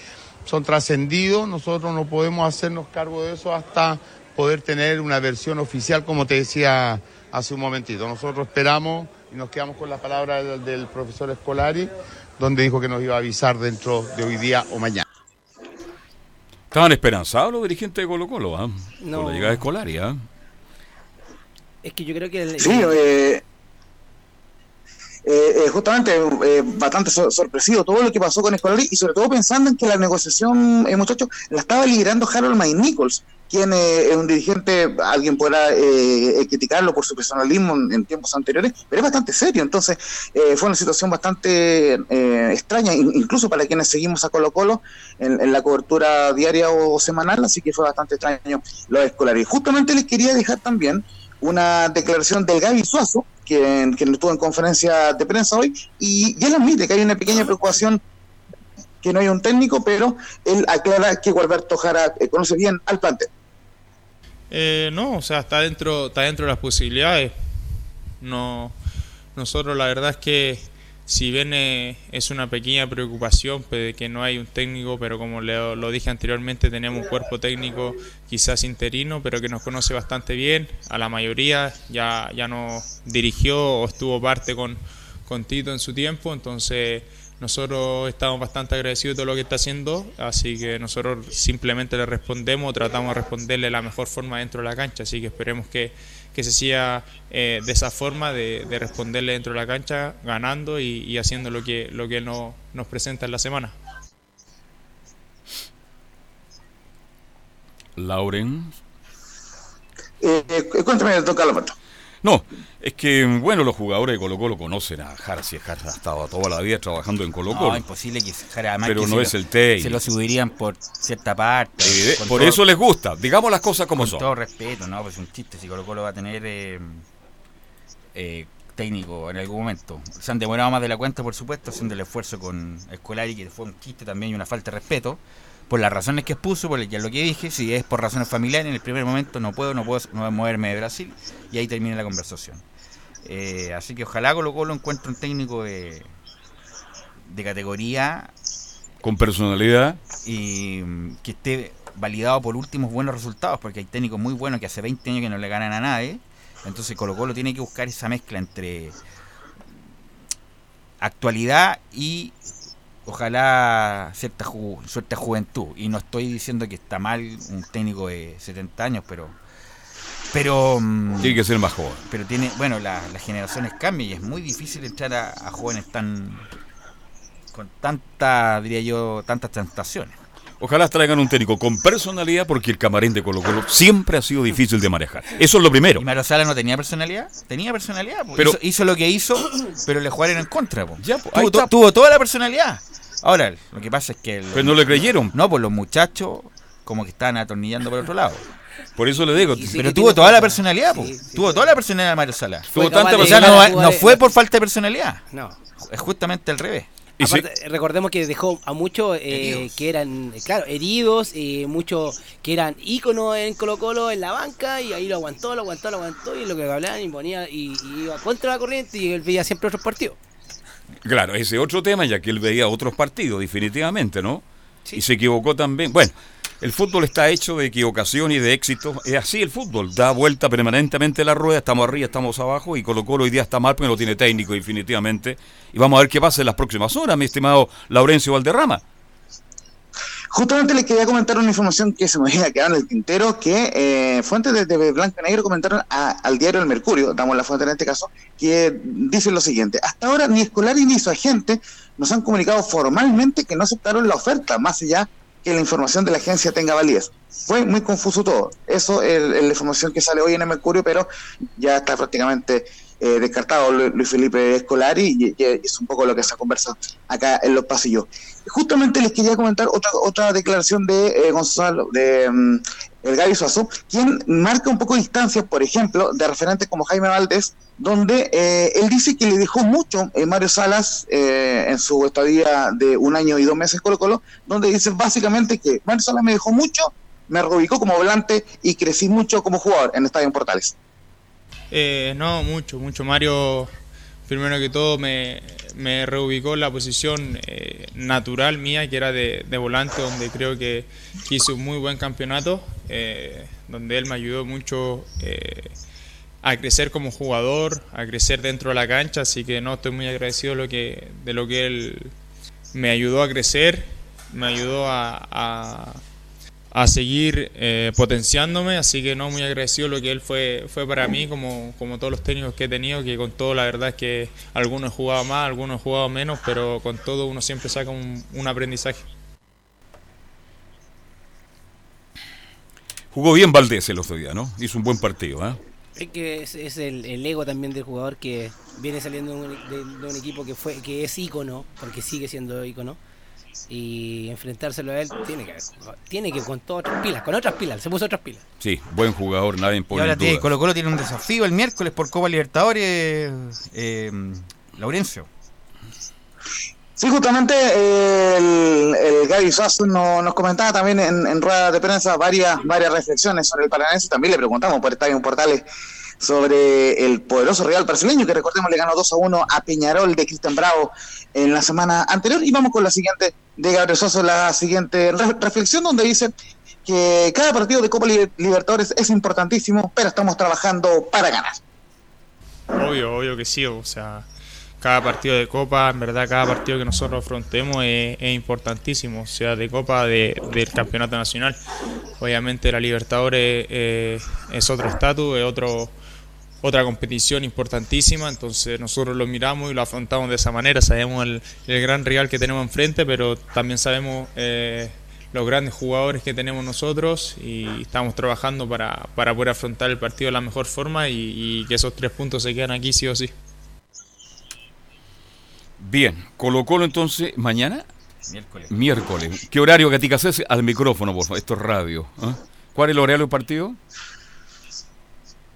Speaker 7: son trascendidos. Nosotros no podemos hacernos cargo de eso hasta poder tener una versión oficial, como te decía hace un momentito. Nosotros esperamos y nos quedamos con la palabra del, profesor Escolari, donde dijo que nos iba a avisar dentro de hoy día o mañana.
Speaker 2: Estaban esperanzados los dirigentes de Colo Colo, ¿ah? Con la llegada de Escolari, ¿ah?
Speaker 3: Es que yo creo que...
Speaker 6: Sí, eh, eh, eh, justamente eh, bastante sorpresivo todo lo que pasó con Escolari y sobre todo pensando en que la negociación, muchachos, la estaba liderando Harold May Nichols, quien es un dirigente, alguien podrá criticarlo por su personalismo en, tiempos anteriores, pero es bastante serio, entonces fue una situación bastante extraña, incluso para quienes seguimos a Colo Colo en, la cobertura diaria o, semanal, así que fue bastante extraño lo de Escolari. Justamente les quería dejar también una declaración del Gaby Suazo, quien, estuvo en conferencia de prensa hoy, y, él admite que hay una pequeña preocupación que no hay un técnico, pero él aclara que Gualberto Jara eh, conoce bien al plantel.
Speaker 9: Eh, no, o sea, está dentro, está dentro de las posibilidades. No, nosotros la verdad es que si bien eh, es una pequeña preocupación pues, de que no hay un técnico, pero como lo dije anteriormente, tenemos un cuerpo técnico quizás interino, pero que nos conoce bastante bien. A la mayoría ya, ya nos dirigió o estuvo parte con, con Tito en su tiempo, entonces nosotros estamos bastante agradecidos de todo lo que está haciendo, así que nosotros simplemente le respondemos, tratamos de responderle de la mejor forma dentro de la cancha, así que esperemos que, se siga eh, de esa forma de, responderle dentro de la cancha, ganando y, haciendo lo que, lo que él nos presenta en la semana.
Speaker 2: Lauren.
Speaker 6: Eh, eh, cuéntame, toca la
Speaker 2: no, es que, bueno, los jugadores de Colo Colo conocen a Jara, si Jara ha estado toda la vida trabajando en Colo Colo.
Speaker 4: No, imposible que Jara, además
Speaker 2: Pero
Speaker 4: que
Speaker 2: no es el técnico.
Speaker 4: Se lo subirían por cierta parte.
Speaker 2: por eso les gusta, digamos las cosas como son.
Speaker 4: Con todo respeto, no, pues un chiste, si Colo Colo va a tener eh, eh, técnico en algún momento. Se han demorado más de la cuenta, por supuesto, haciendo el esfuerzo con Escolari, que fue un chiste también y una falta de respeto por las razones que expuso, por ya lo que dije, si es por razones familiares, en el primer momento no puedo, no puedo moverme de Brasil y ahí termina la conversación. Eh, así que ojalá Colo Colo encuentre un técnico de, de categoría.
Speaker 2: Con personalidad.
Speaker 4: Y mm, que esté validado por últimos buenos resultados, porque hay técnicos muy buenos que hace 20 años que no le ganan a nadie. Entonces Colo Colo tiene que buscar esa mezcla entre actualidad y ojalá cierta, cierta juventud. Y no estoy diciendo que está mal un técnico de 70 años, pero. Pero.
Speaker 2: Mm, tiene que ser más joven.
Speaker 4: Pero tiene. Bueno, las generaciones cambian y es muy difícil entrar a, jóvenes tan. con tanta, diría yo, tantas tentaciones.
Speaker 2: Ojalá traigan un técnico con personalidad porque el camarín de Colo Colo siempre ha sido difícil de manejar. Eso es lo primero.
Speaker 4: ¿Y Mario Sala no tenía personalidad? Tenía personalidad. po.
Speaker 2: Pero-
Speaker 4: hizo, hizo lo que hizo, pero le jugaron en contra. po.
Speaker 2: Ya, po, ahí
Speaker 4: tuvo, to-
Speaker 2: está.
Speaker 4: tuvo toda la personalidad. Ahora, lo que pasa es que... los-
Speaker 2: Pero no le creyeron.
Speaker 4: No, pues los muchachos como que estaban atornillando por otro lado.
Speaker 2: Por eso le digo.
Speaker 3: Sí.
Speaker 4: pero tuvo toda la personalidad, po.
Speaker 3: Sí, sí,
Speaker 4: tuvo
Speaker 3: sí.
Speaker 4: toda la personalidad de Mario Sala.
Speaker 2: Tuvo tanta
Speaker 4: O sea,
Speaker 3: ganar
Speaker 4: no, no fue por falta de personalidad.
Speaker 3: No.
Speaker 4: Es justamente al revés.
Speaker 2: Sí,
Speaker 3: Aparte, recordemos que dejó a muchos eh, que eran, eh, claro, heridos, eh, muchos que eran íconos en Colo Colo en la banca y ahí lo aguantó, lo aguantó, lo aguantó y lo que hablaban y ponía y, y iba contra la corriente y él veía siempre otros partidos.
Speaker 2: Claro, ese otro tema, ya que él veía otros partidos, definitivamente, ¿no? Y se equivocó también. Bueno, el fútbol está hecho de equivocación y de éxito. Es así el fútbol, da vuelta permanentemente la rueda, estamos arriba, estamos abajo, y Colo Colo hoy día está mal porque no tiene técnico, definitivamente. Y vamos a ver qué pasa en las próximas horas, mi estimado Laurencio Valderrama.
Speaker 6: Justamente les quería comentar una información que se me había quedado en el tintero, que eh, fuentes de, de Blanco Negro comentaron a- al diario El Mercurio, damos la fuente en este caso, que dice lo siguiente, hasta ahora ni Escolari ni su agente nos han comunicado formalmente que no aceptaron la oferta, más allá que la información de la agencia tenga validez. Fue muy confuso todo. Eso es la información que sale hoy en el Mercurio, pero ya está prácticamente eh, descartado Lu- Luis Felipe Escolari y, es un poco lo que se ha conversado acá en los pasillos. Justamente les quería comentar otra otra declaración de eh, Gonzalo, de mm, el Suazo, quien marca un poco distancias, por ejemplo, de referentes como Jaime Valdés, donde eh, él dice que le dejó mucho eh, Mario Salas eh, en su estadía de un año y dos meses Colo Colo, donde dice básicamente que Mario Salas me dejó mucho, me reubicó como volante y crecí mucho como jugador en Estadio Portales.
Speaker 9: Eh, no, mucho, mucho. Mario, primero que todo, me, me reubicó la posición eh, natural mía, que era de, de volante, donde creo que, hice un muy buen campeonato, eh, donde él me ayudó mucho a crecer como jugador, a crecer dentro de la cancha, así que no, estoy muy agradecido de lo que, de lo que él me ayudó a crecer, me ayudó a, a- seguir eh, potenciándome, así que no muy agradecido lo que él fue, fue para mí, como, como todos los técnicos que he tenido, que con todo la verdad es que algunos he jugado más, algunos he jugado menos, pero con todo uno siempre saca un, un aprendizaje.
Speaker 2: Jugó bien Valdés el otro día, ¿no? Hizo un buen partido, ¿eh?
Speaker 3: Es que es, es el, el ego también del jugador que viene saliendo de un, de- de un equipo que fue que es ícono, porque sigue siendo ícono. Y enfrentárselo a él tiene que tiene que con todas otras pilas, con otras pilas, se puso otras pilas.
Speaker 2: Sí, buen jugador, nadie
Speaker 4: Y
Speaker 2: pone
Speaker 4: ahora
Speaker 2: en
Speaker 4: tiene,
Speaker 2: duda.
Speaker 4: Colo Colo tiene un desafío el miércoles por Copa Libertadores, eh, Laurencio.
Speaker 6: Sí, justamente eh, el, el Gaby Suazo no- nos comentaba también en, rueda de prensa varias, varias reflexiones sobre el Paranense. También le preguntamos por Estadio Portales sobre el poderoso Real brasileño que recordemos le ganó 2 a 1 a Peñarol de Cristian Bravo en la semana anterior. Y vamos con la siguiente de Gabriel Suazo, la siguiente re- reflexión donde dice que cada partido de Copa Li- Libertadores es importantísimo, pero estamos trabajando para ganar.
Speaker 9: Obvio, obvio que sí, o sea, cada partido de Copa, en verdad cada partido que nosotros afrontemos es, importantísimo, sea, de Copa de- del Campeonato Nacional. Obviamente la Libertadores eh, es otro estatus, es otro otra competición importantísima, entonces nosotros lo miramos y lo afrontamos de esa manera, sabemos el, el gran rival que tenemos enfrente, pero también sabemos eh, los grandes jugadores que tenemos nosotros y estamos trabajando para, para poder afrontar el partido de la mejor forma y que esos tres puntos se quedan aquí sí o sí.
Speaker 2: Bien, Colo Colo entonces, mañana,
Speaker 4: Miércoles.
Speaker 2: miércoles. ¿Qué horario, Gatica? Al micrófono, por favor, esto es radio. ¿ah? ¿Cuál es el horario del partido?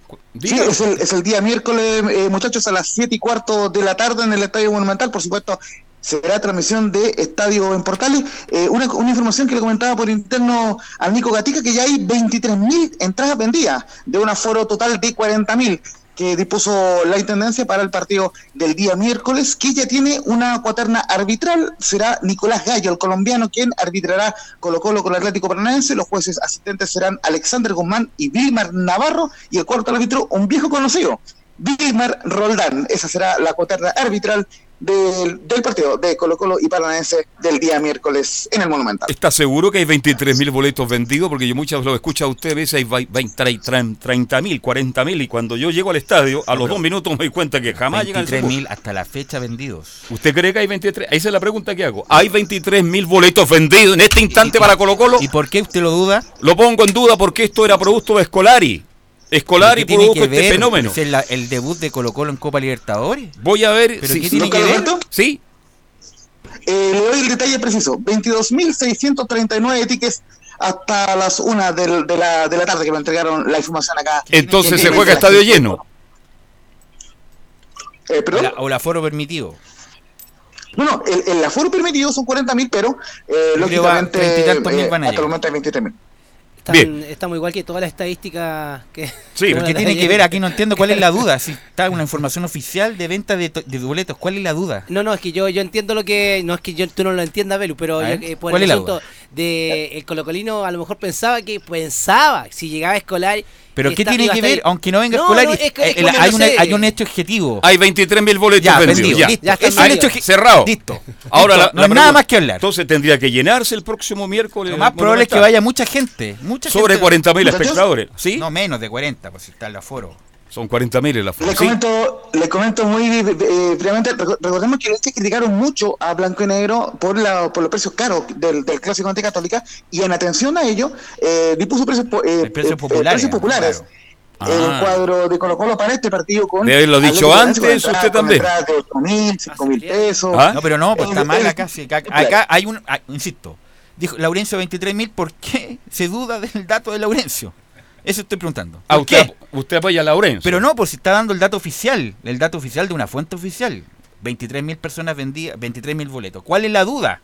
Speaker 6: Sí,
Speaker 2: Diga.
Speaker 6: es el, es el día miércoles, eh, muchachos, a las 7 y cuarto de la tarde en el Estadio Monumental. Por supuesto, será transmisión de Estadio en Portales. Eh, una, una información que le comentaba por interno al Nico Gatica, que ya hay 23.000 entradas vendidas de un aforo total de 40.000 que dispuso la Intendencia para el partido del día miércoles, que ya tiene una cuaterna arbitral. Será Nicolás Gallo, el colombiano, quien arbitrará Colo Colo con el Atlético Paranaense. Los jueces asistentes serán Alexander Guzmán y Vilmar Navarro. Y el cuarto árbitro, un viejo conocido, Vilmar Roldán. Esa será la cuaterna arbitral del, del partido de Colo Colo y Paranaense del día miércoles en el Monumental.
Speaker 2: ¿Está seguro que hay 23.000 boletos vendidos? Porque yo muchas lo escucho a usted, a veces hay 30.000, 40.000 y cuando yo llego al estadio, a los dos minutos me doy cuenta que jamás llegan
Speaker 4: 23.000 hasta la fecha vendidos.
Speaker 2: ¿Usted cree que hay 23? Esa es la pregunta que hago. ¿Hay 23.000 boletos vendidos en este instante para Colo Colo?
Speaker 4: ¿Y por qué usted lo duda?
Speaker 2: Lo pongo en duda porque esto era producto de Escolari. Escolari
Speaker 4: ¿Pero qué tiene
Speaker 2: produjo
Speaker 4: que
Speaker 2: este
Speaker 4: ver?
Speaker 2: fenómeno.
Speaker 4: ¿Es el, el debut de Colo Colo en Copa Libertadores?
Speaker 2: Voy a ver
Speaker 4: ¿Pero qué
Speaker 2: si-
Speaker 4: tiene que ver?
Speaker 2: Sí,
Speaker 6: Eh, le doy el detalle preciso: 22.639 tickets hasta las 1 del- de, la, de la tarde que me entregaron la información acá.
Speaker 2: entonces
Speaker 6: En-
Speaker 2: se juega estadio lleno.
Speaker 6: Eh,
Speaker 4: ¿O,
Speaker 6: ¿Perdón?
Speaker 4: la- o el aforo permitido?
Speaker 6: No, no, el, el aforo permitido son 40.000, pero eh, lógicamente
Speaker 4: y
Speaker 6: eh,
Speaker 4: van a
Speaker 6: hasta el momento hay 23.000.
Speaker 3: Están-
Speaker 2: Bien.
Speaker 3: Estamos igual que todas las estadísticas que.
Speaker 2: Sí,
Speaker 3: que
Speaker 4: ¿Pero qué
Speaker 3: nos
Speaker 4: tiene que ver? Aquí no entiendo cuál es la duda. Si está una información oficial de venta de, de boletos, ¿cuál es la duda?
Speaker 3: No, no, es que yo, yo entiendo lo que. No es que yo, tú no lo entiendas, Belu, pero yo, por
Speaker 4: ¿cuál
Speaker 3: el
Speaker 4: es la
Speaker 3: asunto de el colocolino a lo mejor pensaba que pensaba si llegaba a escolar.
Speaker 4: ¿Pero
Speaker 3: que
Speaker 4: qué tiene que ver? Aunque no venga
Speaker 3: No,
Speaker 4: escolar,
Speaker 3: no,
Speaker 4: y-
Speaker 3: es que- es
Speaker 4: eh, hay,
Speaker 3: no
Speaker 4: una- hay un hecho objetivo.
Speaker 2: Hay 23.000 boletos
Speaker 4: Ya,
Speaker 2: vendidos.
Speaker 4: vendido,
Speaker 2: ya.
Speaker 4: listo. Es hecho
Speaker 2: Cerrado.
Speaker 4: Listo.
Speaker 2: Ahora
Speaker 4: Listo,
Speaker 2: la-
Speaker 4: nada más que hablar.
Speaker 2: Entonces tendría que llenarse el próximo miércoles.
Speaker 4: Lo más probable es que vaya mucha gente. Mucha
Speaker 2: Sobre
Speaker 4: gente.
Speaker 2: 40.000
Speaker 6: Muchachos.
Speaker 2: espectadores. ¿Sí?
Speaker 4: No, menos de 40, pues si está el aforo.
Speaker 2: Son 40.000 en la
Speaker 6: Le
Speaker 2: foto. ¿Sí?
Speaker 6: comento, le comento muy eh, brevemente, reco- recordemos que que criticaron mucho a Blanco y Negro por, la, por los precios caros del, del clásico ante Católica y en atención a ello eh, dispuso precios, eh,
Speaker 4: El precio
Speaker 6: eh, precios populares.
Speaker 4: claro.
Speaker 6: El
Speaker 2: Ah.
Speaker 6: cuadro de Colo Colo para este partido con
Speaker 2: De haberlo dicho antes, usted también.
Speaker 6: de 8.000, 5.000 pesos.
Speaker 2: ¿Ah?
Speaker 4: No, pero no, pues está mal acá. sí, acá, acá hay un. ah, insisto, dijo Laurencio 23.000, ¿por qué se duda del dato de Laurencio? Eso estoy preguntando.
Speaker 2: Ah,
Speaker 4: ¿Por
Speaker 2: usted,
Speaker 4: qué?
Speaker 2: usted apoya a Laurencio.
Speaker 4: Pero no, pues si está dando el dato oficial, el dato oficial de una fuente oficial. 23.000 personas vendidas, 23.000 boletos. ¿Cuál es la duda?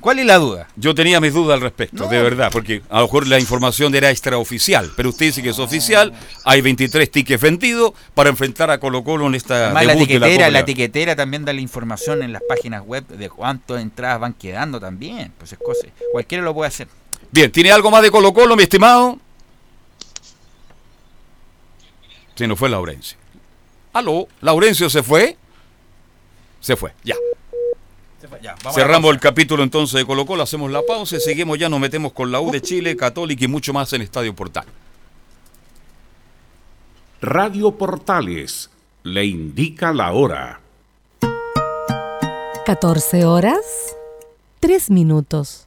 Speaker 4: ¿Cuál es la duda?
Speaker 2: Yo tenía mis dudas al respecto,
Speaker 4: No.
Speaker 2: de verdad, porque a lo mejor la información era extraoficial, pero usted dice que es oficial, hay 23 tickets vendidos para enfrentar a Colo Colo en esta
Speaker 4: Además, la etiquetera, la etiquetera también da la información en las páginas web de cuántas entradas van quedando también. Pues es cosa. Cualquiera lo puede hacer.
Speaker 2: Bien, ¿tiene algo más de Colo Colo, mi estimado? Se nos fue Laurencio. ¿Aló? ¿Laurencio se fue? Se fue, ya.
Speaker 4: Vamos
Speaker 2: Cerramos el capítulo entonces de Colo Colo, hacemos la pausa y seguimos ya, nos metemos con la U de Chile, Católica y mucho más en Estadio Portal.
Speaker 10: Radio Portales le indica la hora.
Speaker 11: 14 horas, 3 minutos.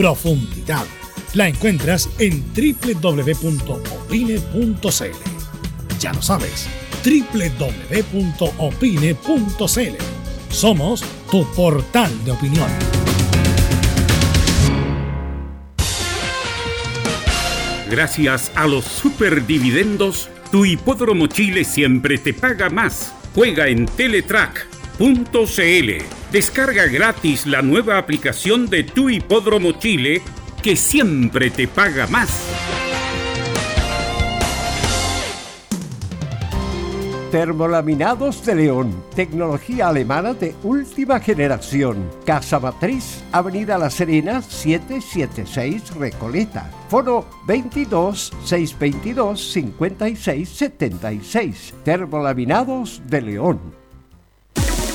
Speaker 1: profundidad. La encuentras en www.opine.cl. Ya lo sabes, www.opine.cl. Somos tu portal de opinión.
Speaker 10: Gracias a los superdividendos, tu hipódromo Chile siempre te paga más. Juega en Teletrack.cl. Descarga gratis la nueva aplicación de tu hipódromo Chile que siempre te paga más.
Speaker 12: Termolaminados de León, tecnología alemana de última generación. Casa Matriz, Avenida La Serena, 776 Recoleta. Foro 22 622 56 76. Termolaminados de León.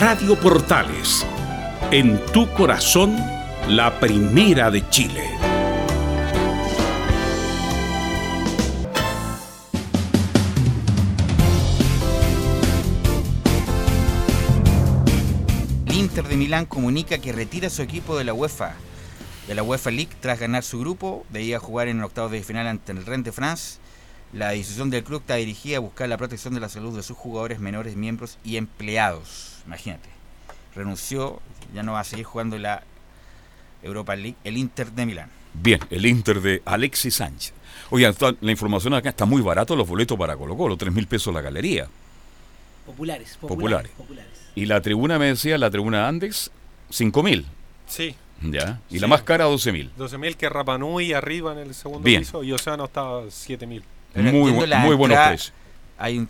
Speaker 10: Radio Portales. En tu corazón, la primera de Chile.
Speaker 4: Inter de Milán comunica que retira su equipo de la UEFA de la UEFA League tras ganar su grupo, debía jugar en el octavos de final ante el Rennes de France. La decisión del club está dirigida a buscar la protección de la salud de sus jugadores, menores, miembros y empleados. Imagínate. Renunció, ya no va a seguir jugando la Europa League, el Inter de Milán.
Speaker 2: Bien, el Inter de Alexis Sánchez. Oigan, está- la información acá está muy barato los boletos para Colo Colo, 3 mil pesos la galería.
Speaker 3: Populares,
Speaker 2: Populares.
Speaker 3: populares. populares.
Speaker 2: Y la tribuna me decía, la tribuna Andes, 5 mil.
Speaker 13: Sí,
Speaker 2: Ya. Y
Speaker 13: Sí.
Speaker 2: la más cara, 12 mil.
Speaker 13: 12.000 que Rapanui arriba en el segundo
Speaker 2: Bien.
Speaker 13: piso y Océano estaba 7.000.
Speaker 4: Pero
Speaker 2: Muy, bu- muy buenos precios.
Speaker 4: Hay un-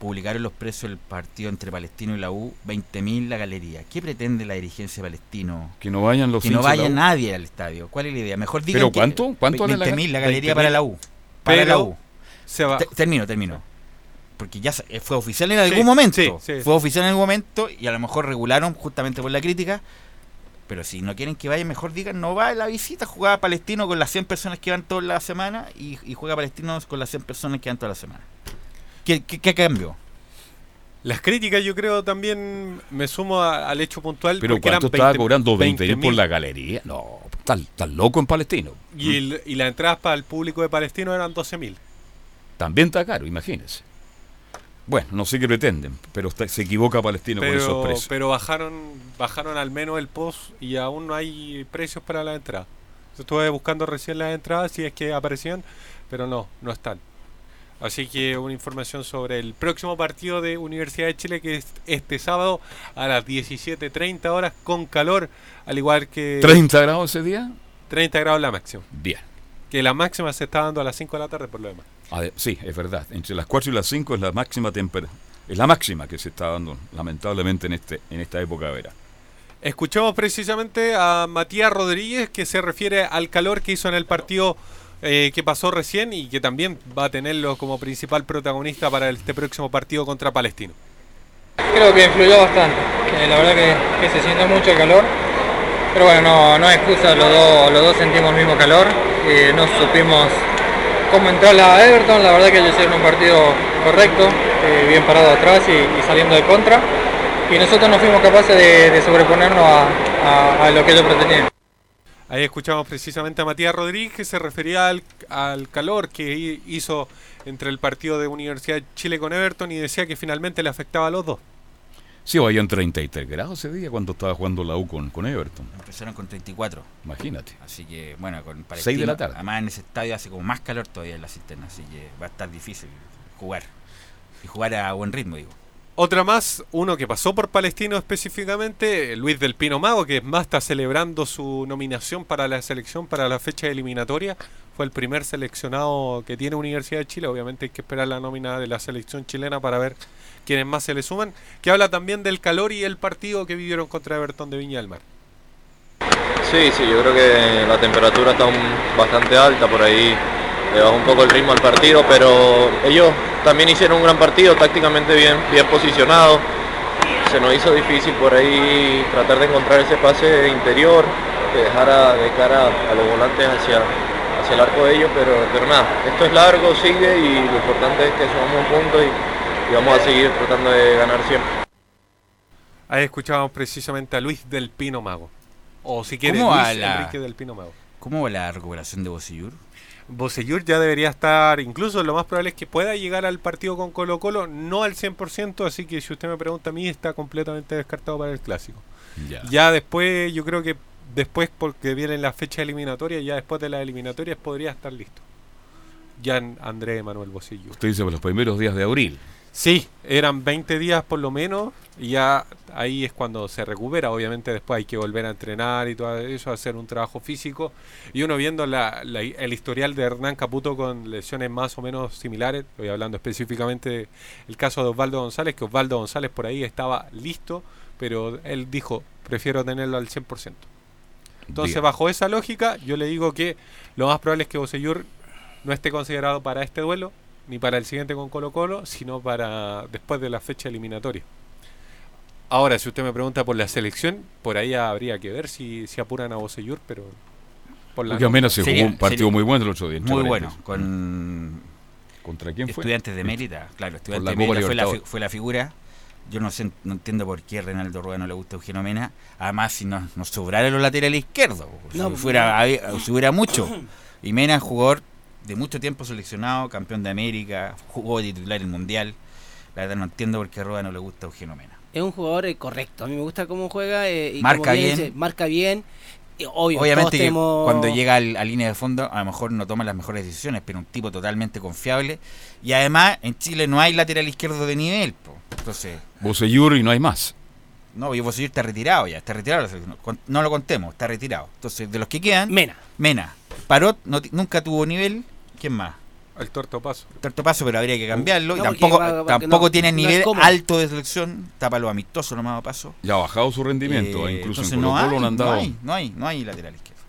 Speaker 4: publicaron los precios del partido entre Palestino y la U, 20.000 la galería. ¿Qué pretende la dirigencia Palestino?
Speaker 2: Que no vayan los
Speaker 4: Que no
Speaker 2: la
Speaker 4: vaya nadie al estadio. ¿Cuál es la idea? Mejor digan
Speaker 2: ¿Pero cuánto? ¿Cuánto vale la
Speaker 4: 20.000 la,
Speaker 2: gal-
Speaker 4: galería
Speaker 13: 20.000?
Speaker 4: para la U. Para
Speaker 13: Pero
Speaker 4: la U.
Speaker 13: se va.
Speaker 4: Te- termino, termino. Porque ya se- fue oficial en algún
Speaker 13: Sí,
Speaker 4: momento.
Speaker 13: sí, sí.
Speaker 4: Fue oficial en algún momento y a lo mejor regularon justamente por la crítica. Pero si no quieren que vaya, mejor digan, no va a la visita, juega Palestino con las 100 personas que van toda la semana y, y juega Palestino con las 100 personas que van toda la semana. ¿Qué, qué, qué cambio?
Speaker 13: Las críticas yo creo también me sumo a- al hecho puntual.
Speaker 2: Pero ¿cuánto estaba
Speaker 13: 20
Speaker 2: cobrando 20 mil por
Speaker 13: 20.000.
Speaker 2: la galería? No, estás estás loco en Palestino.
Speaker 13: Y, el- y las entradas para el público de Palestino eran 12.000.
Speaker 2: También está caro, imagínense. Bueno, no sé qué pretenden, pero está- se equivoca Palestino con esos
Speaker 13: Pero,
Speaker 2: precios.
Speaker 13: pero bajaron bajaron al menos el post y aún no hay precios para la entrada. Yo Estuve buscando recién las entradas si es que aparecían, pero no, no están. Así que una información sobre el próximo partido de Universidad de Chile que es este sábado a las 17.30 horas con calor, al igual que
Speaker 2: 30 grados ese día.
Speaker 13: 30 grados la máxima.
Speaker 2: Bien.
Speaker 13: Que la máxima se está dando a las 5 de la tarde por lo demás.
Speaker 2: Ah, sí, es verdad. Entre las 4 y las 5 es la máxima temperatura. Es la máxima que se está dando, lamentablemente, en este en esta época de verano.
Speaker 13: Escuchamos precisamente a Matías Rodríguez que se refiere al calor que hizo en el partido eh, que pasó recién y que también va a tenerlo como principal protagonista para este próximo partido contra Palestino.
Speaker 14: Creo que influyó bastante. la verdad que, se siente mucho el calor. Pero bueno, no, es excusa, los dos, sentimos el mismo calor. eh, no supimos cómo entrar a Everton. La verdad que ellos hicieron un partido correcto, eh, bien parado atrás y, saliendo de contra. Y nosotros no fuimos capaces de, sobreponernos a lo que ellos pretendían.
Speaker 13: Ahí escuchamos precisamente a Matías Rodríguez que se refería al, al calor que hi- hizo entre el partido de Universidad de Chile con Everton y decía que finalmente le afectaba a los dos.
Speaker 2: Sí, habían 33 grados ese día cuando estaba jugando la U con, con Everton.
Speaker 4: Empezaron con 34.
Speaker 2: Imagínate.
Speaker 4: Así que, bueno, con Palestino.
Speaker 2: Seis de la tarde.
Speaker 4: Además, en ese estadio hace como más calor todavía en la cisterna. Así que va a estar difícil jugar. Y jugar a buen ritmo, digo.
Speaker 13: Otra más, uno que pasó por Palestino específicamente, Luis del Pino Mago, que es más está celebrando su nominación para la selección para la fecha eliminatoria. Fue el primer seleccionado que tiene Universidad de Chile. Obviamente hay que esperar la nómina de la selección chilena para ver quiénes más se le suman. Que habla también del calor y el partido que vivieron contra Everton de Viña del Mar.
Speaker 15: Sí, sí, yo creo que la temperatura está bastante alta, por ahí le baja un poco el ritmo al partido, pero ellos también hicieron un gran partido, tácticamente bien, bien posicionado. Se nos hizo difícil por ahí tratar de encontrar ese pase interior que dejara de cara a los volantes hacia, hacia el arco de ellos, pero, pero nada, esto es largo, sigue y lo importante es que sumamos un punto y, y vamos a seguir tratando de ganar siempre.
Speaker 13: Ahí escuchábamos precisamente a Luis del Pino Mago. O si quieres,
Speaker 4: ¿Cómo
Speaker 13: Luis
Speaker 4: va la-
Speaker 13: Enrique del Pino Mago.
Speaker 4: ¿Cómo va la recuperación de Bocillur?
Speaker 13: Bocellur ya debería estar, incluso lo más probable es que pueda llegar al partido con Colo Colo, no al 100%, así que si usted me pregunta a mí, está completamente descartado para el clásico.
Speaker 2: Ya.
Speaker 13: Ya después, yo creo que después, porque vienen las fechas eliminatorias, ya después de las eliminatorias podría estar listo. Ya en Andrés Manuel Bocellur.
Speaker 2: Usted dice por los primeros días de abril.
Speaker 13: Sí, eran 20 días por lo menos y ya ahí es cuando se recupera. Obviamente después hay que volver a entrenar y todo eso, hacer un trabajo físico. Y uno viendo la- la- el historial de Hernán Caputo con lesiones más o menos similares, estoy hablando específicamente del caso de Osvaldo González, que Osvaldo González por ahí estaba listo, pero él dijo, prefiero tenerlo al 100%. Entonces, bajo esa lógica, yo le digo que lo más probable es que Bocellur no esté considerado para este duelo, ni para el siguiente con Colo Colo, sino para después de la fecha eliminatoria. Ahora, si usted me pregunta por la selección, por ahí habría que ver si, si apuran a Bocellur, pero por la
Speaker 2: Porque al menos se
Speaker 4: Sería-
Speaker 2: jugó un partido
Speaker 4: sería-
Speaker 2: muy bueno el otro día.
Speaker 4: Muy bueno. Con
Speaker 2: ¿Contra quién fue?
Speaker 4: Estudiantes de Mérida. Claro, Estudiantes
Speaker 2: la
Speaker 4: de Mérida fue la, fue figura Yo no sé, no entiendo por qué a Reinaldo Rueda no le gusta Eugenio Mena. Además, si nos, nos sobrara los laterales izquierdos, si,
Speaker 3: No,
Speaker 4: fuera, había- si hubiera mucho. Y Mena jugador de mucho tiempo seleccionado, campeón de América, jugó de titular en el Mundial. La verdad no entiendo por qué a Rueda no le gusta Eugenio Mena.
Speaker 3: Es un jugador eh, correcto. A mí me gusta cómo juega. eh, y
Speaker 4: Marca
Speaker 3: como
Speaker 4: bien.
Speaker 3: dice, marca bien. Y obvio,
Speaker 4: Obviamente que
Speaker 3: tenemos-
Speaker 4: cuando llega al- a línea de fondo a lo mejor no toma las mejores decisiones, pero un tipo totalmente confiable. Y además en Chile no hay lateral izquierdo de nivel. po. Entonces,
Speaker 2: Bosellur y no hay más.
Speaker 4: no, y Bosellur está retirado ya, está retirado. No lo contemos, está retirado. Entonces, de los que quedan...
Speaker 3: Mena.
Speaker 4: Mena. Parot no nunca tuvo nivel. ¿Quién más?
Speaker 13: El torto paso.
Speaker 4: Torto paso, pero habría que cambiarlo.
Speaker 3: No,
Speaker 4: y tampoco,
Speaker 3: va- va-
Speaker 4: tampoco
Speaker 3: no,
Speaker 4: tiene nivel alto de selección. Tapa los amistosos, lo más paso.
Speaker 2: Ya ha bajado su rendimiento,
Speaker 4: Eh,
Speaker 2: incluso en
Speaker 4: no
Speaker 2: Colo no han dado.
Speaker 4: no hay, no hay, no hay lateral izquierdo.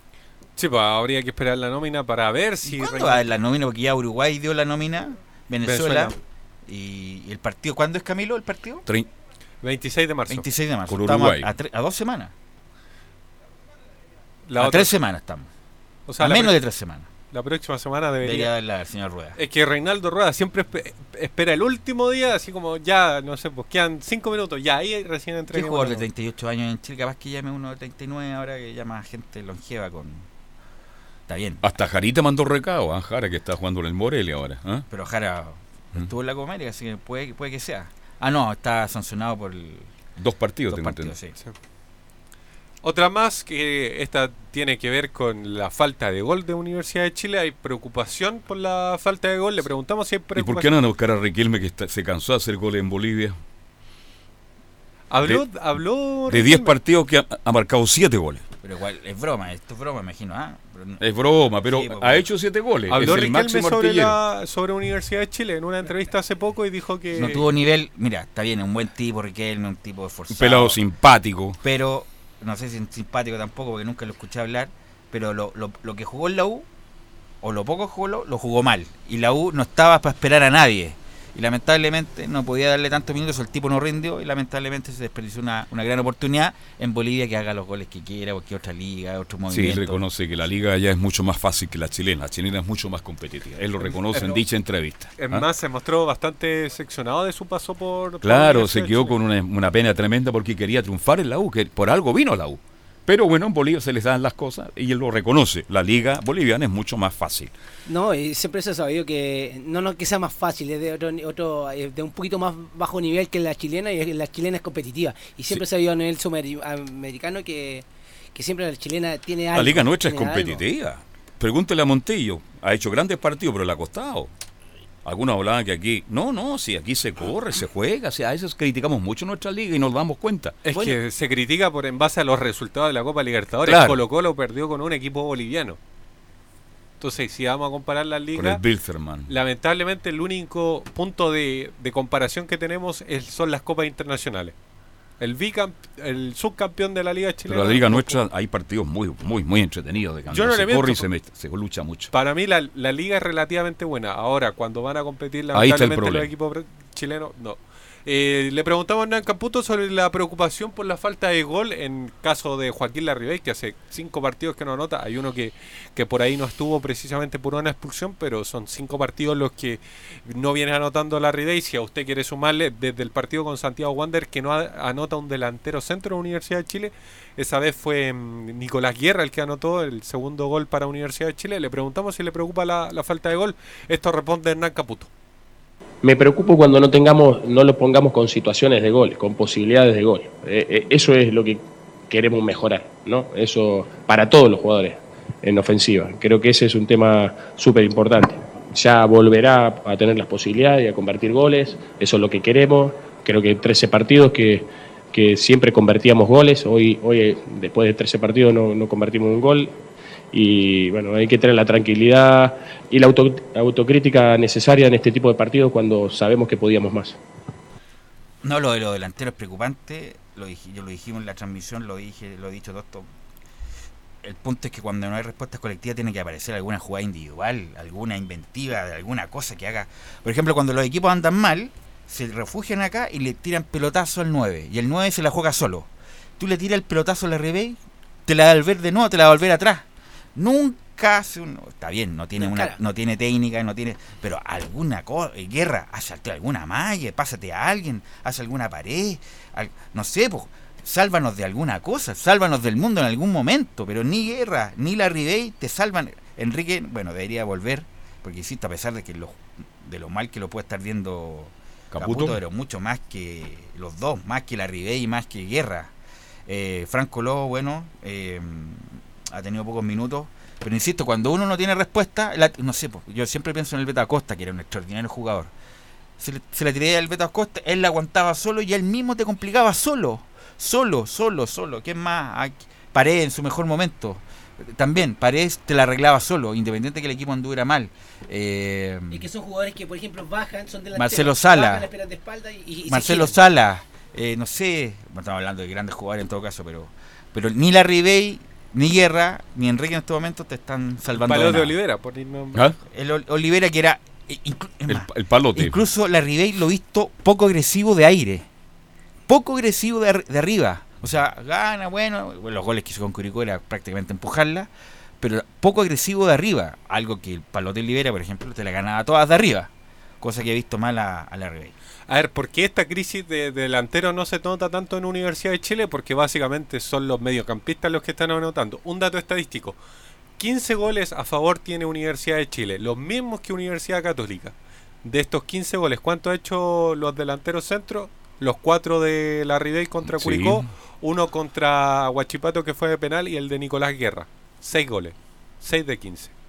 Speaker 13: Sí, pues habría que esperar la nómina para ver si.
Speaker 4: ¿Cuándo va a la nómina? Porque ya Uruguay dio la nómina, Venezuela.
Speaker 13: Venezuela.
Speaker 4: Y, y el partido, ¿cuándo es Camilo el partido?
Speaker 2: Trein-
Speaker 13: 26 de marzo.
Speaker 4: 26 de marzo.
Speaker 2: Con
Speaker 4: Estamos
Speaker 2: Uruguay.
Speaker 4: a, a a dos semanas.
Speaker 13: La
Speaker 4: a
Speaker 13: otra-
Speaker 4: tres semanas estamos.
Speaker 13: O sea,
Speaker 4: a menos de tres semanas.
Speaker 13: La próxima semana
Speaker 4: Debería
Speaker 13: debería.
Speaker 4: darla al señor Rueda.
Speaker 13: Es que Reinaldo Rueda siempre espe- espera el último día, así como ya, no sé, pues quedan 5 minutos, ya ahí recién
Speaker 4: ¿Qué
Speaker 13: entrega.
Speaker 4: jugador de 38 años en Chile? Capaz que llame uno de 39 ahora que llama gente longeva con... Está bien.
Speaker 2: Hasta Jarita mandó recado, ¿ah? Jara que está jugando en el Morelia ahora. ¿ah?
Speaker 4: Pero Jara
Speaker 2: Mm.
Speaker 4: estuvo en la Copa América, así que puede, puede que sea. Ah, no, está sancionado por el...
Speaker 2: Dos partidos,
Speaker 4: Dos
Speaker 2: tengo
Speaker 4: partidos,
Speaker 2: entendido.
Speaker 4: sí.
Speaker 13: Otra más que esta tiene que ver con la falta de gol de Universidad de Chile. Hay preocupación por la falta de gol. Le preguntamos si hay
Speaker 2: ¿Y por
Speaker 13: preocupación.
Speaker 2: qué no van a buscar a Riquelme que está- se cansó de hacer goles en Bolivia?
Speaker 13: Habló,
Speaker 2: De-
Speaker 13: habló
Speaker 2: De 10
Speaker 13: Riquelme.
Speaker 2: partidos que ha, ha marcado 7 goles.
Speaker 4: Pero igual, es broma, esto es broma, me imagino. ¿ah? Pero no-
Speaker 2: Es broma, pero
Speaker 4: Sí,
Speaker 2: ha hecho 7 goles.
Speaker 13: Habló
Speaker 2: es el
Speaker 13: Riquelme
Speaker 2: máximo
Speaker 13: sobre, la, sobre Universidad de Chile en una entrevista hace poco y dijo que.
Speaker 4: No tuvo nivel, mira, está bien, es un buen tipo, Riquelme, un tipo
Speaker 2: Un
Speaker 4: esforzado.
Speaker 2: pelado simpático.
Speaker 4: Pero, no sé si es simpático tampoco, porque nunca lo escuché hablar, pero lo, lo, lo que jugó en la U, o lo poco jugó, lo jugó mal. Y la U no estaba para esperar a nadie. Y lamentablemente no podía darle tantos minutos, el tipo no rindió y lamentablemente se desperdició una, una gran oportunidad en Bolivia que haga los goles que quiera, cualquier otra liga, otro
Speaker 2: Sí,
Speaker 4: movimiento.
Speaker 2: él reconoce que la liga allá es mucho más fácil que la chilena. La chilena es mucho más competitiva. Él lo reconoce en dicha entrevista.
Speaker 13: Es
Speaker 2: ¿ah?
Speaker 13: más, se mostró bastante seccionado de su paso por.
Speaker 2: Claro, se quedó con una, una pena tremenda porque quería triunfar en la U, que por algo vino a la U. Pero bueno, en Bolivia se les dan las cosas y él lo reconoce. La liga boliviana es mucho más fácil.
Speaker 3: No, y siempre se ha sabido que no no que sea más fácil, es de otro, otro eh, de un poquito más bajo nivel que la chilena y la chilena es competitiva. Y siempre se ha sabido a nivel sudamericano que, que siempre la chilena tiene algo.
Speaker 2: la liga nuestra es
Speaker 3: tiene algo.
Speaker 2: competitiva. Pregúntele a Montillo. Ha hecho grandes partidos, pero le ha costado. Algunos hablaban que aquí, no, no, si aquí se corre, se juega, o sea, a veces criticamos mucho nuestra liga y nos damos cuenta.
Speaker 13: Es que se critica por en base a los resultados de la Copa Libertadores.
Speaker 2: Claro.
Speaker 13: Colo Colo perdió con un equipo boliviano. Entonces, si vamos a comparar las
Speaker 2: Con el
Speaker 13: ligas,
Speaker 2: Bilzerman.
Speaker 13: lamentablemente el único punto de, de comparación que tenemos es- son las copas internacionales. El el subcampeón de la liga chilena.
Speaker 2: Pero la liga nuestra hay partidos muy, muy, muy entretenidos de
Speaker 13: Yo no
Speaker 2: se
Speaker 13: le
Speaker 2: corre y se, se lucha mucho.
Speaker 13: Para mí la, la liga es relativamente buena. Ahora, cuando van a competir
Speaker 2: Ahí está el
Speaker 13: lamentablemente los equipos chilenos, no. Eh, le preguntamos a Hernán Caputo sobre la preocupación por la falta de gol en caso de Joaquín Larribey, que hace cinco partidos que no anota. Hay uno que, que por ahí no estuvo precisamente por una expulsión, pero son cinco partidos los que no viene anotando Larribey. Si a usted quiere sumarle desde el partido con Santiago Wander, que no anota un delantero centro de Universidad de Chile, esa vez fue mm, Nicolás Guerra el que anotó el segundo gol para Universidad de Chile. Le preguntamos si le preocupa la, la falta de gol. Esto responde Hernán Caputo.
Speaker 16: Me preocupo cuando no tengamos, no lo pongamos con situaciones de gol, con posibilidades de gol. Eh, eh, eso es lo que queremos mejorar, ¿no? Eso para todos los jugadores en ofensiva. Creo que ese es un tema súper importante. Ya volverá a tener las posibilidades y a convertir goles, eso es lo que queremos. Creo que 13 partidos que, que siempre convertíamos goles, hoy, hoy después de 13 partidos no, no convertimos un gol, y bueno, hay que tener la tranquilidad y la auto- autocrítica necesaria en este tipo de partidos cuando sabemos que podíamos más.
Speaker 4: No, lo de los delanteros es preocupante. Lo dije, yo lo dijimos en la transmisión, lo dije, lo he dicho todo esto. El punto es que cuando no hay respuestas colectivas tiene que aparecer alguna jugada individual, alguna inventiva, alguna cosa que haga. Por ejemplo, cuando los equipos andan mal, se refugian acá y le tiran pelotazo al 9. Y el 9 se la juega solo. Tú le tiras el pelotazo a la Rebey, te la va a volver de nuevo, te la va a volver atrás. Nunca hace un- está bien, no tiene una, no tiene técnica, no tiene, pero alguna cosa, guerra, hace alguna malla, pásate a alguien, haz alguna pared, al- no sé, pues, sálvanos de alguna cosa, sálvanos del mundo en algún momento, pero ni guerra, ni la Ribey te salvan. Enrique, bueno, debería volver, porque insisto, a pesar de que lo, de lo mal que lo puede estar viendo
Speaker 2: Caputo.
Speaker 4: Caputo, pero mucho más que los dos, más que la Ribey y más que Guerra. Eh, Franco Lobo, bueno, eh, ha tenido pocos minutos, pero insisto, cuando uno no tiene respuesta, la- no sé, pues, yo siempre pienso en el Beto Acosta, que era un extraordinario jugador. Se le, se le tiré al Beto Acosta, él la aguantaba solo y él mismo te complicaba solo, solo, solo, solo. ¿Quién más? Paredes en su mejor momento. También, Paredes te la arreglaba solo, independiente que el equipo anduviera mal. Eh,
Speaker 3: Y que son jugadores que, por ejemplo, bajan, son delanteros.
Speaker 4: Marcelo Sala.
Speaker 3: bajan, esperan de espalda y- y- y se
Speaker 4: Marcelo. Sala, eh, no sé, no estamos hablando de grandes jugadores en todo caso, pero pero ni la Ribey, ni Guerra, ni Enrique en este momento te están salvando.
Speaker 13: Palo de
Speaker 4: nada.
Speaker 13: Olivera, por
Speaker 2: ¿Ah?
Speaker 4: El Ol- Olivera que era
Speaker 2: El,
Speaker 4: más,
Speaker 2: el palote.
Speaker 4: incluso la Ribey lo he visto poco agresivo de aire, poco agresivo de, ar- de arriba. O sea, gana, bueno, bueno, los goles que hizo con Curicó era prácticamente empujarla, pero poco agresivo de arriba, algo que el palote Olivera, por ejemplo, te la ganaba todas de arriba, cosa que he visto mal a, a la Ribey.
Speaker 13: A ver, ¿por qué esta crisis de, de delantero no se nota tanto en Universidad de Chile? Porque básicamente son los mediocampistas los que están anotando. Un dato estadístico. 15 goles a favor tiene Universidad de Chile, los mismos que Universidad Católica. De estos 15 goles, ¿cuánto ha hecho los delanteros centros? Los cuatro de la Ribey contra
Speaker 2: Sí.
Speaker 13: Curicó, uno contra Huachipato que fue de penal y el de Nicolás Guerra. 6 goles, 6 de 15.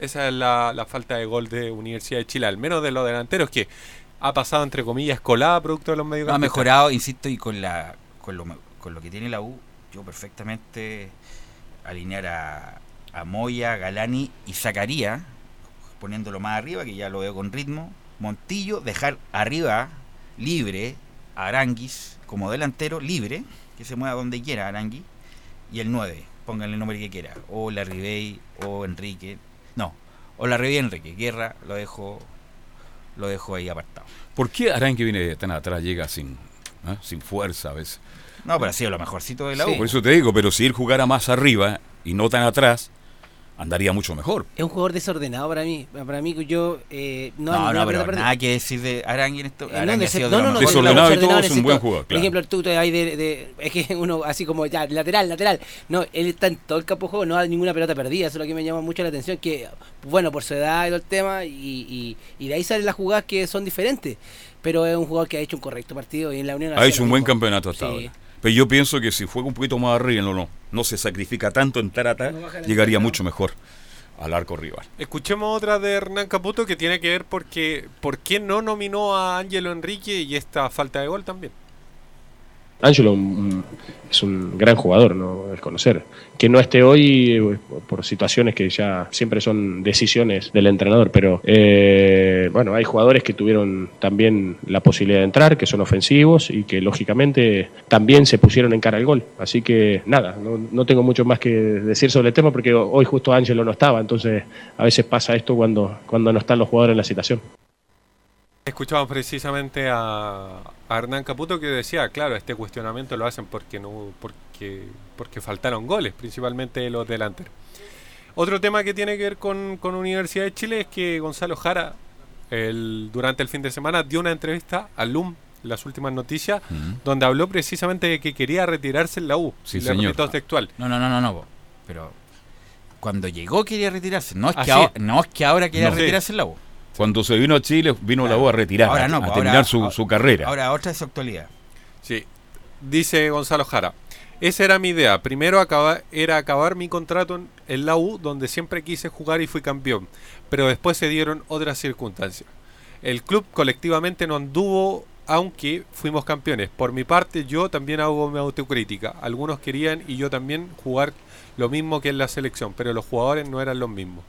Speaker 13: Esa es la, la falta de gol de Universidad de Chile, al menos de los delanteros, que ha pasado entre comillas colada producto de los
Speaker 4: No, ha mejorado, insisto, y con la con lo, con lo que tiene la U, yo perfectamente alinear a, a Moya, Galani y Zacaría, poniéndolo más arriba, que ya lo veo con ritmo. Montillo, dejar arriba libre a Aranguis como delantero, libre, que se mueva donde quiera Arangui, y el 9, pónganle el nombre que quiera, o la Ribey, o Enrique, no, o la Ribey Enrique, Guerra, lo dejo, lo dejo ahí apartado.
Speaker 2: ¿Por qué Aranque viene tan atrás, llega sin, ah, sin fuerza a veces?
Speaker 4: No, pero ha sido lo mejorcito de la U.
Speaker 2: Por eso te digo, pero si él jugara más arriba y no tan atrás, andaría mucho mejor.
Speaker 3: Es un jugador desordenado para mí. Para mí, yo. Eh, no,
Speaker 4: No, no,
Speaker 3: ninguna
Speaker 4: pero
Speaker 3: pelota perdida.
Speaker 4: nada que decir de Arangui en esto.
Speaker 3: Eh,
Speaker 4: Arangui
Speaker 3: no,
Speaker 4: ha sido
Speaker 3: no, no, no.
Speaker 2: Desordenado y todo, es un buen jugador,
Speaker 3: Por ejemplo, tú te ahí de, de- Es que uno, así como ya, lateral, lateral. No, él está en todo el campo de juego, no da ninguna pelota perdida. Eso es lo que me llama mucho la atención. Que, bueno, por su edad y todo el tema, y, y, y de ahí salen las jugadas que son diferentes. Pero es un jugador que ha hecho un correcto partido y en la Unión
Speaker 2: Ha hecho un buen campeonato hasta
Speaker 3: Sí.
Speaker 2: ahora. Pero yo pienso que si juega un poquito más arriba, no, no, no se sacrifica tanto en tarata,
Speaker 3: No
Speaker 2: llegaría mucho mejor al arco rival.
Speaker 13: Escuchemos otra de Hernán Caputo que tiene que ver porque por qué no nominó a Ángelo Enrique y esta falta de gol también.
Speaker 16: Ángelo es un gran jugador, no es conocer. Que no esté hoy eh, por situaciones que ya siempre son decisiones del entrenador, pero eh, bueno, hay jugadores que tuvieron también la posibilidad de entrar, que son ofensivos y que lógicamente también se pusieron en cara al gol. Así que nada, no, no tengo mucho más que decir sobre el tema porque hoy justo Ángelo no estaba, entonces a veces pasa esto cuando, cuando no están los jugadores en la situación.
Speaker 13: Escuchamos precisamente a, a Hernán Caputo que decía, claro, este cuestionamiento lo hacen porque no porque porque faltaron goles, principalmente los delanteros. Otro tema que tiene que ver con, con Universidad de Chile es que Gonzalo Jara el, durante el fin de semana dio una entrevista a LUM, las últimas noticias, donde habló precisamente de que quería retirarse en la U.
Speaker 2: Sí,
Speaker 13: Le
Speaker 2: señor.
Speaker 13: textual.
Speaker 4: No, no, no, no, no. Pero cuando llegó quería retirarse. No es que,
Speaker 13: Así.
Speaker 4: ahora, no es que ahora quiera
Speaker 2: No.
Speaker 4: retirarse en la U.
Speaker 2: Cuando se vino a Chile, vino la U a retirar,
Speaker 4: Ahora
Speaker 2: a-
Speaker 4: no,
Speaker 2: a,
Speaker 4: pues,
Speaker 2: terminar
Speaker 4: ahora-
Speaker 2: su, su carrera.
Speaker 4: Ahora otra es su actualidad.
Speaker 13: Sí, dice Gonzalo Jara. Esa era mi idea. Primero acaba- era acabar mi contrato en, en la U, donde siempre quise jugar y fui campeón. Pero después se dieron otras circunstancias. El club colectivamente no anduvo, aunque fuimos campeones. Por mi parte, yo también hago mi autocrítica. Algunos querían y yo también jugar lo mismo que en la selección, pero los jugadores no eran los mismos.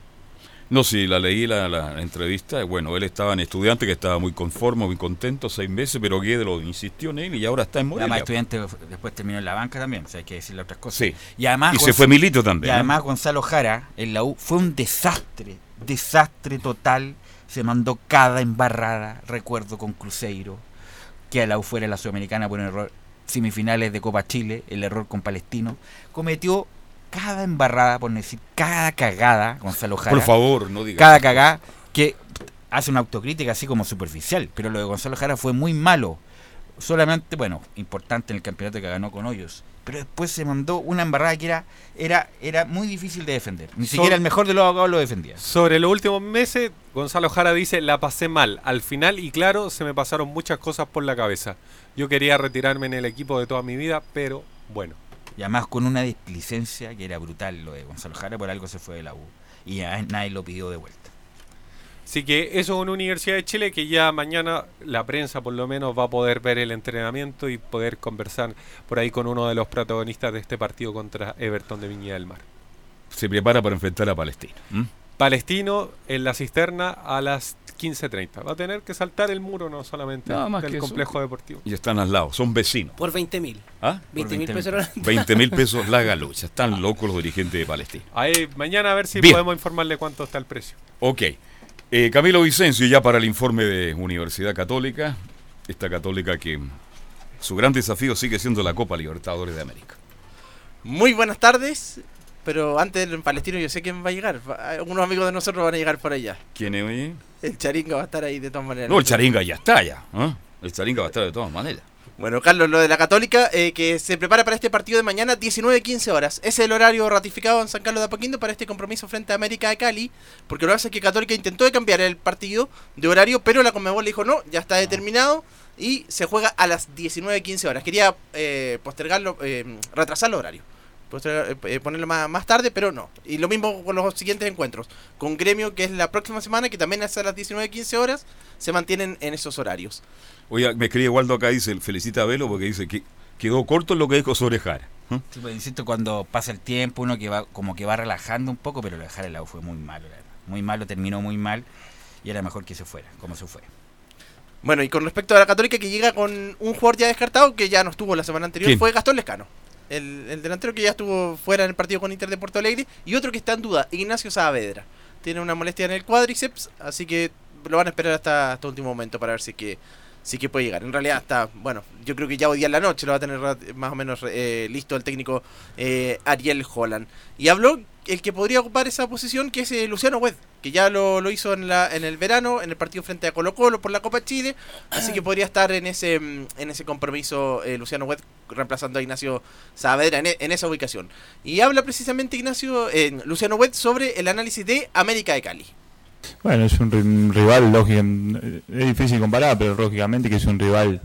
Speaker 2: No, sí, la leí la, la entrevista. Bueno, él estaba en estudiante, que estaba muy conforme, muy contento, seis meses, pero Guedes insistió en él y ahora está en
Speaker 4: Además,
Speaker 2: Morelia.
Speaker 4: estudiante después terminó en la banca también, o sea, hay que decirle otras cosas.
Speaker 2: Sí.
Speaker 4: Y además
Speaker 2: Y se fue Milito también,
Speaker 4: Y
Speaker 2: ¿eh?
Speaker 4: además Gonzalo Jara en la U fue un desastre, desastre total. Se mandó cada embarrada, recuerdo con Cruzeiro, que a la U fuera la Sudamericana por un error semifinales de Copa Chile, el error con Palestino, cometió cada embarrada, por no decir cada cagada, Gonzalo Jara.
Speaker 2: Por favor, no digas
Speaker 4: Cada cagada que hace una autocrítica así como superficial, pero lo de Gonzalo Jara fue muy malo. Solamente, bueno, importante en el campeonato que ganó con Hoyos. Pero después se mandó una embarrada que era, era, era muy difícil de defender. Ni siquiera el mejor de los abogados lo defendía.
Speaker 13: Sobre los últimos meses, Gonzalo Jara dice, la pasé mal. Al final, y claro, se me pasaron muchas cosas por la cabeza. Yo quería retirarme en el equipo de toda mi vida, pero bueno.
Speaker 4: Y además con una displicencia que era brutal lo de Gonzalo Jara, por algo se fue de la U. Y ya nadie lo pidió de vuelta.
Speaker 13: Así que eso es una Universidad de Chile que ya mañana la prensa por lo menos va a poder ver el entrenamiento y poder conversar por ahí con uno de los protagonistas de este partido contra Everton de Viña del Mar.
Speaker 2: Se prepara para enfrentar a Palestina.
Speaker 13: Palestino en la cisterna a las 15.30. Va a tener que saltar el muro no solamente
Speaker 2: Nada más
Speaker 13: del
Speaker 2: que eso.
Speaker 13: complejo deportivo.
Speaker 2: Y están al lado, son vecinos.
Speaker 3: Por 20 mil.
Speaker 2: ¿Ah?
Speaker 3: 20 mil pesos. la-
Speaker 2: 20 mil pesos la galucha. Están locos los dirigentes de Palestina.
Speaker 13: Ahí, mañana a ver si
Speaker 2: Bien.
Speaker 13: podemos informarle cuánto está el precio.
Speaker 2: Ok. Eh, Camilo Vicencio, ya para el informe de Universidad Católica. Esta católica que su gran desafío sigue siendo la Copa Libertadores de América.
Speaker 17: Muy buenas tardes, pero antes del palestino yo sé quién va a llegar. Algunos amigos de nosotros van a llegar por allá.
Speaker 2: ¿Quién es hoy?
Speaker 17: El Charinga va a estar ahí de todas maneras.
Speaker 2: No, el Charinga ya está ya. ¿ah? El Charinga va a estar de todas maneras.
Speaker 17: Bueno, Carlos, lo de la Católica, eh, que se prepara para este partido de mañana, 19-15 horas. Ese es el horario ratificado en San Carlos de Apoquindo para este compromiso frente a América de Cali, porque lo que hace es que Católica intentó de cambiar el partido de horario, pero la Conmebol le dijo no, ya está determinado y se juega a las 19-15 horas. Quería eh, postergarlo, eh, retrasar el horario. Postergar- eh, ponerlo más, más tarde, pero no. Y lo mismo con los siguientes encuentros. Con Gremio, que es la próxima semana, que también es a las 19-15 horas, se mantienen en esos horarios.
Speaker 2: Oye, me escribe Waldo acá, dice, felicita a Velo porque dice que quedó corto en lo que dijo sobre Jara. ¿ah?
Speaker 4: Sí, pues, insisto, cuando pasa el tiempo, uno que va como que va relajando un poco, pero lo de Jara el lado fue muy malo, la verdad. Muy malo, terminó muy mal y era mejor que se fuera, como se fue.
Speaker 17: Bueno, y con respecto a la Católica que llega con un jugador ya descartado que ya no estuvo la semana anterior,
Speaker 2: ¿Quién?
Speaker 17: fue Gastón Lescano. El, el delantero que ya estuvo fuera en el partido con Inter de Porto Alegre. Y otro que está en duda, Ignacio Saavedra. Tiene una molestia en el cuádriceps, así que lo van a esperar hasta, hasta último momento para ver si que, si que puede llegar. En realidad está, bueno, yo creo que ya hoy día en la noche lo va a tener más o menos eh, listo el técnico eh, Ariel Holland. Y habló el que podría ocupar esa posición, que es eh, Luciano Wed, que ya lo, lo hizo en, la, en el verano, en el partido frente a Colo Colo por la Copa Chile, así que podría estar en ese, mm, en ese compromiso eh, Luciano Wed reemplazando a Ignacio Saavedra en, e- en esa ubicación. Y habla precisamente Ignacio, eh, Luciano Wed sobre el análisis de América de Cali.
Speaker 18: Bueno, es un, ri- un rival, lógicamente, es difícil comparar, pero lógicamente que es un rival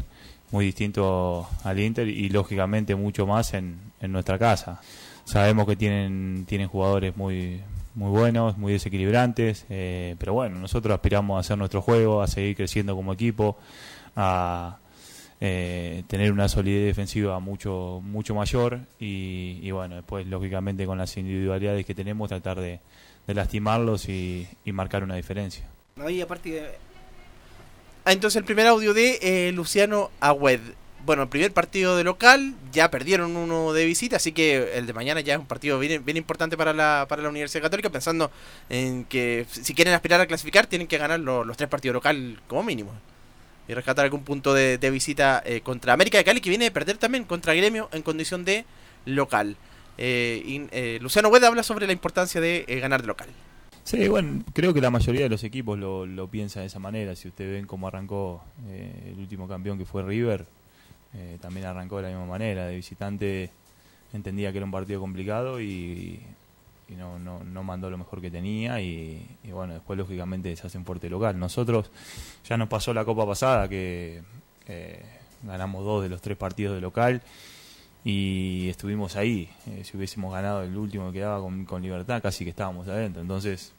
Speaker 18: muy distinto al Inter y lógicamente mucho más en, en nuestra casa. Sabemos que tienen, tienen jugadores muy, muy buenos, muy desequilibrantes, eh, pero bueno, nosotros aspiramos a hacer nuestro juego, a seguir creciendo como equipo, a eh, tener una solidez defensiva mucho, mucho mayor y, y bueno, después lógicamente con las individualidades que tenemos tratar de, lastimarlos y, marcar una diferencia.
Speaker 3: De-
Speaker 17: Ah, entonces el primer audio de eh, Luciano Agüed. Bueno, el primer partido de local, ya perdieron uno de visita, así que el de mañana ya es un partido bien, importante para la, para la Universidad Católica, pensando en que si quieren aspirar a clasificar, tienen que ganar lo- los tres partidos local como mínimo. Y rescatar algún punto de, visita eh, contra América de Cali, que viene de perder también contra Gremio en condición de local. Eh, eh, Luciano Agüed habla sobre la importancia de ganar de local.
Speaker 18: Sí, bueno, creo que la mayoría de los equipos lo, lo piensa de esa manera. Si ustedes ven cómo arrancó el último campeón que fue River, eh, también arrancó de la misma manera. De visitante entendía que era un partido complicado y, y no, no, no mandó lo mejor que tenía y, bueno, después lógicamente se hace un fuerte local. Nosotros ya nos pasó la Copa pasada que eh, ganamos dos de los tres partidos de local y estuvimos ahí. Eh, si hubiésemos ganado el último que quedaba con, con Libertad, casi que estábamos adentro. Entonces,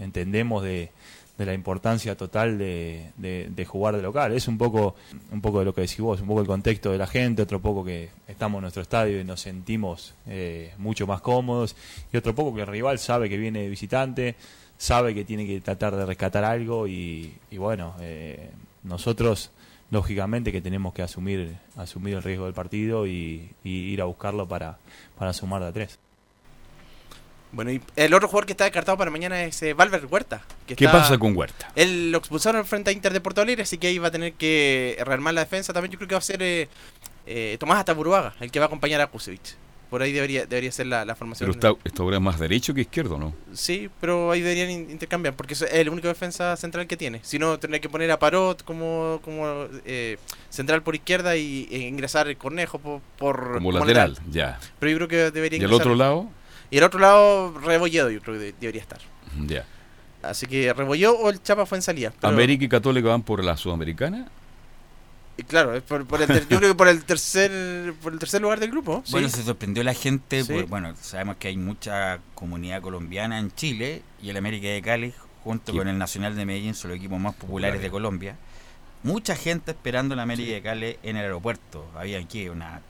Speaker 18: entendemos de, de la importancia total de, de- jugar de local. Es un poco, un poco de lo que decís vos, un poco el contexto de la gente, otro poco que estamos en nuestro estadio y nos sentimos eh, mucho más cómodos, y otro poco que el rival sabe que viene visitante, sabe que tiene que tratar de rescatar algo y, bueno, eh, nosotros lógicamente que tenemos que asumir asumir el riesgo del partido y, y ir a buscarlo para, para sumar de a tres.
Speaker 17: Bueno, y el otro jugador que está descartado para mañana es eh, Valver Huerta. que
Speaker 2: ¿Qué
Speaker 17: está-
Speaker 2: pasa con Huerta?
Speaker 17: Él lo expulsaron frente a Inter de Porto Alegre, así que ahí va a tener que rearmar la defensa. También yo creo que va a ser eh, eh, Tomás Ataburuaga, el que va a acompañar a Kusevich. Por ahí debería, debería ser la, la formación.
Speaker 2: Pero está, esta obra es más derecho que izquierdo, ¿no?
Speaker 17: Sí, pero ahí deberían in- intercambiar, porque es el único defensa central que tiene. Si no, tendría que poner a Parot como, como eh, central por izquierda y e ingresar el Cornejo por, por-
Speaker 2: Como lateral, ya.
Speaker 17: Pero yo creo que debería
Speaker 2: ¿Y el
Speaker 17: ingresar-
Speaker 2: otro lado?
Speaker 17: Y el otro lado, Rebolledo, yo creo que de- debería estar.
Speaker 2: Ya.
Speaker 17: Así que Rebolledo o el Chapa fue en salida. Pero-
Speaker 2: América y Católica van por la Sudamericana.
Speaker 17: y claro, es por, por el ter- yo creo que por el tercer por el tercer lugar del grupo.
Speaker 4: Bueno, se sorprendió la gente,
Speaker 17: Sí.
Speaker 4: por- bueno, sabemos que hay mucha comunidad colombiana en Chile y el América de Cali, junto
Speaker 2: Sí.
Speaker 4: con el Nacional de Medellín, son los equipos más populares de Colombia. Mucha gente esperando el América de Cali en el aeropuerto. Había aquí unas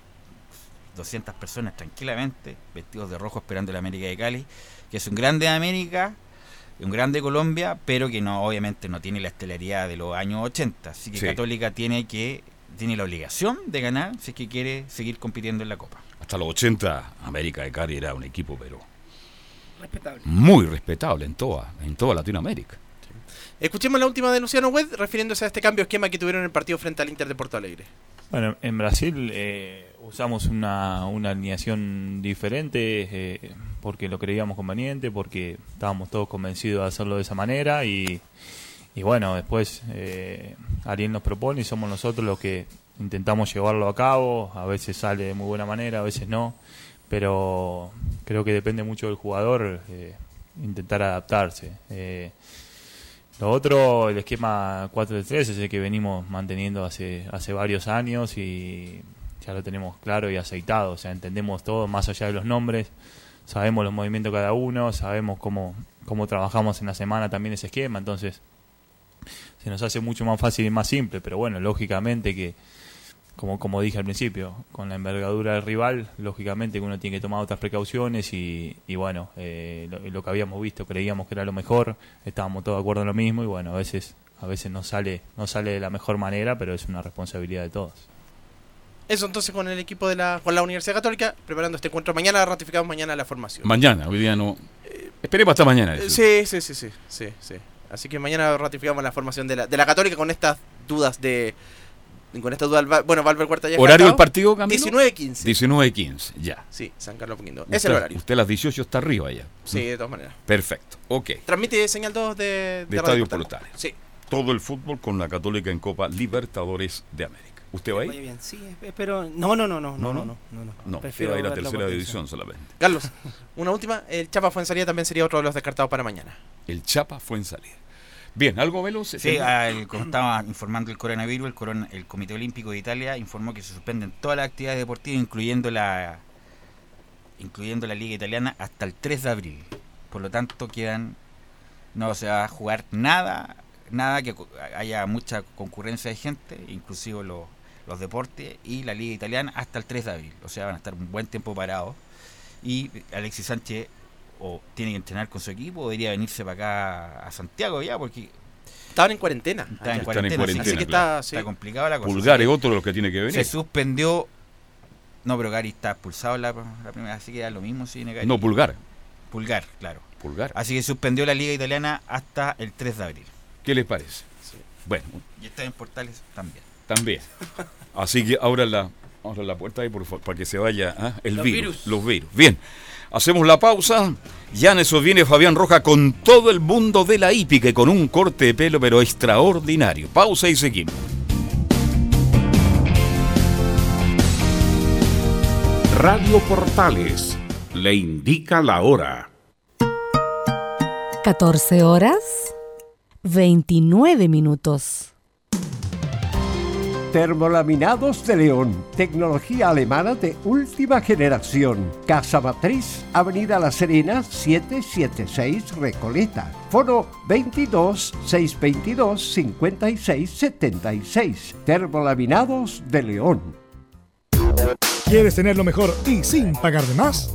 Speaker 4: 200 personas tranquilamente, vestidos de rojo esperando el América de Cali, que es un grande de América, un grande de Colombia, pero que no obviamente no tiene la estelaridad de los años 80. Así que
Speaker 2: Sí.
Speaker 4: Católica tiene que tiene la obligación de ganar si es que quiere seguir compitiendo en la Copa.
Speaker 2: Hasta los 80, América de Cali era un equipo, pero
Speaker 3: Respetable.
Speaker 2: muy respetable en toda, en toda Latinoamérica.
Speaker 17: Escuchemos la última de Luciano Wed refiriéndose a este cambio de esquema que tuvieron en el partido frente al Inter de Porto Alegre.
Speaker 18: Bueno, en Brasil eh, usamos una, una alineación diferente eh, porque lo creíamos conveniente, porque estábamos todos convencidos de hacerlo de esa manera y, y bueno, después eh, Ariel nos propone y somos nosotros los que intentamos llevarlo a cabo, a veces sale de muy buena manera, a veces no, pero creo que depende mucho del jugador eh, intentar adaptarse. Eh, lo otro, el esquema 4-3 es el que venimos manteniendo hace, hace varios años y ya lo tenemos claro y aceitado. O sea, entendemos todo más allá de los nombres, sabemos los movimientos de cada uno, sabemos cómo, cómo trabajamos en la semana también ese esquema. Entonces, se nos hace mucho más fácil y más simple. Pero bueno, lógicamente que, como, como dije al principio, con la envergadura del rival, lógicamente que uno tiene que tomar otras precauciones y, y bueno, eh, lo, lo que habíamos visto creíamos que era lo mejor, estábamos todos de acuerdo en lo mismo y bueno, a veces a veces no sale no sale de la mejor manera, pero es una responsabilidad de todos.
Speaker 17: Eso entonces con el equipo de la, con la Universidad Católica, preparando este encuentro mañana, ratificamos mañana la formación.
Speaker 2: Mañana, hoy día no. Esperemos hasta mañana.
Speaker 17: Eh. Sí, sí, sí, sí, sí, sí. Así que mañana ratificamos la formación de la, de la Católica con estas dudas de... Con estas dudas, bueno, Valver Huerta ya
Speaker 2: ¿Horario del partido, Camilo?
Speaker 17: 19.15.
Speaker 2: 19.15, ya.
Speaker 17: Sí, San Carlos Poquindo. Es el horario.
Speaker 2: Usted a las 18 está arriba ya.
Speaker 17: Sí, de todas maneras.
Speaker 2: Perfecto, ok.
Speaker 17: Transmite señal 2 de,
Speaker 2: De
Speaker 17: Radio
Speaker 2: Estadio.
Speaker 17: Portales. Sí.
Speaker 2: Todo el fútbol con la Católica en Copa Libertadores de América. ¿Usted va
Speaker 3: Muy
Speaker 2: ahí?
Speaker 3: bien, sí, espero. No, no, no, no, no, no, no. no, no.
Speaker 2: No,
Speaker 3: Prefiero
Speaker 2: ir a tercera división solamente.
Speaker 17: Carlos, una última. El Chapa Fuensalía también sería otro de los descartados para mañana.
Speaker 2: El Chapa fue en salida. Bien, ¿algo veloz?
Speaker 4: Sí, al- como estaba informando el coronavirus, el, coron- el Comité Olímpico de Italia informó que se suspenden todas las actividades deportivas, incluyendo la incluyendo la Liga Italiana, hasta el 3 de abril. Por lo tanto, quedan no se va a jugar nada, nada que haya mucha concurrencia de gente, inclusive los, los deportes y la Liga Italiana hasta el 3 de abril. O sea, van a estar un buen tiempo parados. Y Alexis Sánchez o tiene que entrenar con su equipo o debería venirse para acá a Santiago ya porque
Speaker 17: Estaban en cuarentena.
Speaker 4: Está en cuarentena,
Speaker 2: Están en
Speaker 4: así
Speaker 2: cuarentena,
Speaker 4: que
Speaker 2: claro.
Speaker 4: está, está complicada la cosa.
Speaker 2: Pulgar es otro de los que tiene que venir.
Speaker 4: Se suspendió. No, pero Gary está expulsado la, la primera, así que da lo mismo si viene Gary.
Speaker 2: No, Pulgar.
Speaker 4: Pulgar, claro.
Speaker 2: Pulgar.
Speaker 4: Así que suspendió la liga italiana hasta el 3 de abril.
Speaker 2: ¿Qué les parece? Bueno,
Speaker 4: Y está en Portales también.
Speaker 2: También. Así que ahora la, ahora la puerta ahí por favor, para que se vaya ¿ah? el
Speaker 4: Los
Speaker 2: virus,
Speaker 4: virus.
Speaker 2: Los virus. Bien. Hacemos la pausa. Ya en eso viene Fabián Roja con todo el mundo de la hípica y con un corte de pelo pero extraordinario. Pausa y seguimos.
Speaker 10: Radio Portales le indica la hora.
Speaker 11: 14 horas 29 minutos.
Speaker 12: Termolaminados de León, tecnología alemana de última generación. Casa Matriz, Avenida La Serena, 776 Recoleta. Foro 22 622 56 76. Termolaminados de León.
Speaker 1: ¿Quieres tener lo mejor y sin pagar de más?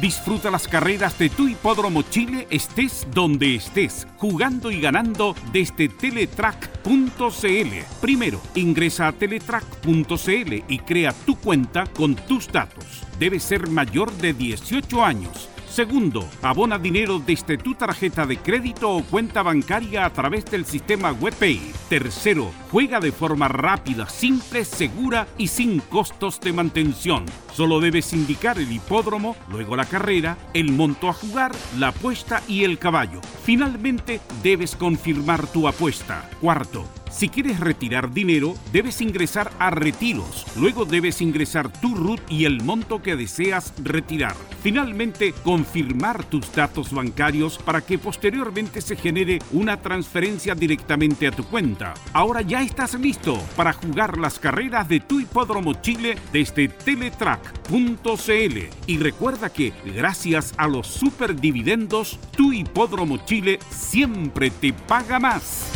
Speaker 10: Disfruta las carreras de tu hipódromo Chile estés donde estés, jugando y ganando desde teletrack.cl. Primero, ingresa a teletrack.cl y crea tu cuenta con tus datos. Debes ser mayor de 18 años. Segundo, abona dinero desde tu tarjeta de crédito o cuenta bancaria a través del sistema WebPay. Tercero, juega de forma rápida, simple, segura y sin costos de mantención. Solo debes indicar el hipódromo, luego la carrera, el monto a jugar, la apuesta y el caballo. Finalmente, debes confirmar tu apuesta. Cuarto, si quieres retirar dinero, debes ingresar a Retiros. Luego debes ingresar tu RUT y el monto que deseas retirar. Finalmente, confirmar tus datos bancarios para que posteriormente se genere una transferencia directamente a tu cuenta. Ahora ya estás listo para jugar las carreras de tu hipódromo Chile desde teletrack.cl. Y recuerda que, gracias a los superdividendos, tu hipódromo Chile siempre te paga más.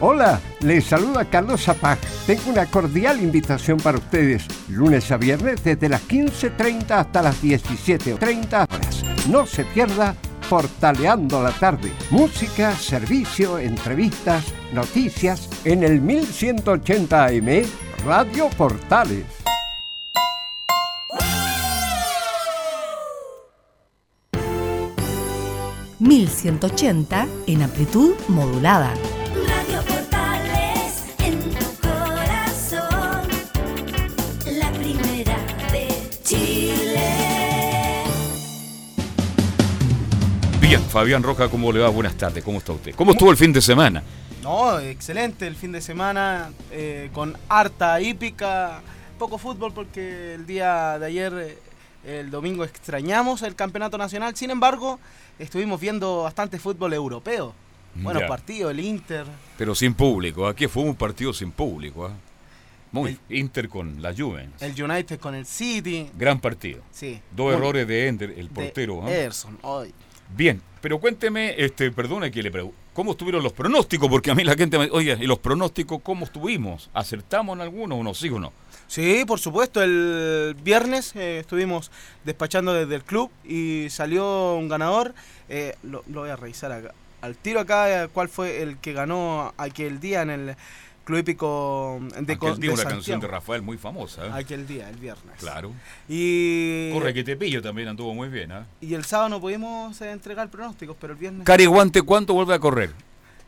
Speaker 12: Hola, les saluda Carlos Zapag. Tengo una cordial invitación para ustedes. Lunes a viernes desde las 15.30 hasta las 17.30 horas. No se pierda Portaleando la tarde. Música, servicio, entrevistas, noticias en el 1180 AM Radio Portales.
Speaker 11: ...1180 en amplitud modulada.
Speaker 2: Fabián Roja, ¿cómo le va? Buenas tardes, ¿cómo está usted? ¿Cómo estuvo el fin de semana?
Speaker 19: No, excelente el fin de semana eh, con harta hípica, poco fútbol porque el día de ayer, eh, el domingo, extrañamos el campeonato nacional. Sin embargo, estuvimos viendo bastante fútbol europeo. Buenos partidos, el Inter.
Speaker 2: Pero sin público, aquí fue un partido sin público. ¿ah? Muy Inter con la Juve.
Speaker 19: El United con el City.
Speaker 2: Gran partido.
Speaker 19: Sí.
Speaker 2: Dos errores de Ender, el
Speaker 19: de
Speaker 2: portero. ¿ah?
Speaker 19: Ederson, hoy.
Speaker 2: Bien, pero cuénteme, este, perdone que le pregunto, ¿cómo estuvieron los pronósticos? Porque a mí la gente me oye, ¿y los pronósticos cómo estuvimos? ¿Acertamos en alguno o no? ¿Sí o no?
Speaker 19: Sí, por supuesto. El viernes eh, estuvimos despachando desde el club y salió un ganador. Eh, lo, lo voy a revisar acá. Al tiro acá, eh, ¿cuál fue el que ganó aquel día en el Club Hípico de,
Speaker 2: Aquel día
Speaker 19: de
Speaker 2: una canción de Rafael muy famosa. ¿eh?
Speaker 19: Aquel día, el viernes.
Speaker 2: Claro.
Speaker 19: Y,
Speaker 2: Corre que te pillo también anduvo muy bien. ¿ah?
Speaker 19: y el sábado no pudimos eh, entregar pronósticos, pero el viernes...
Speaker 2: Careguante, ¿cuánto vuelve a correr?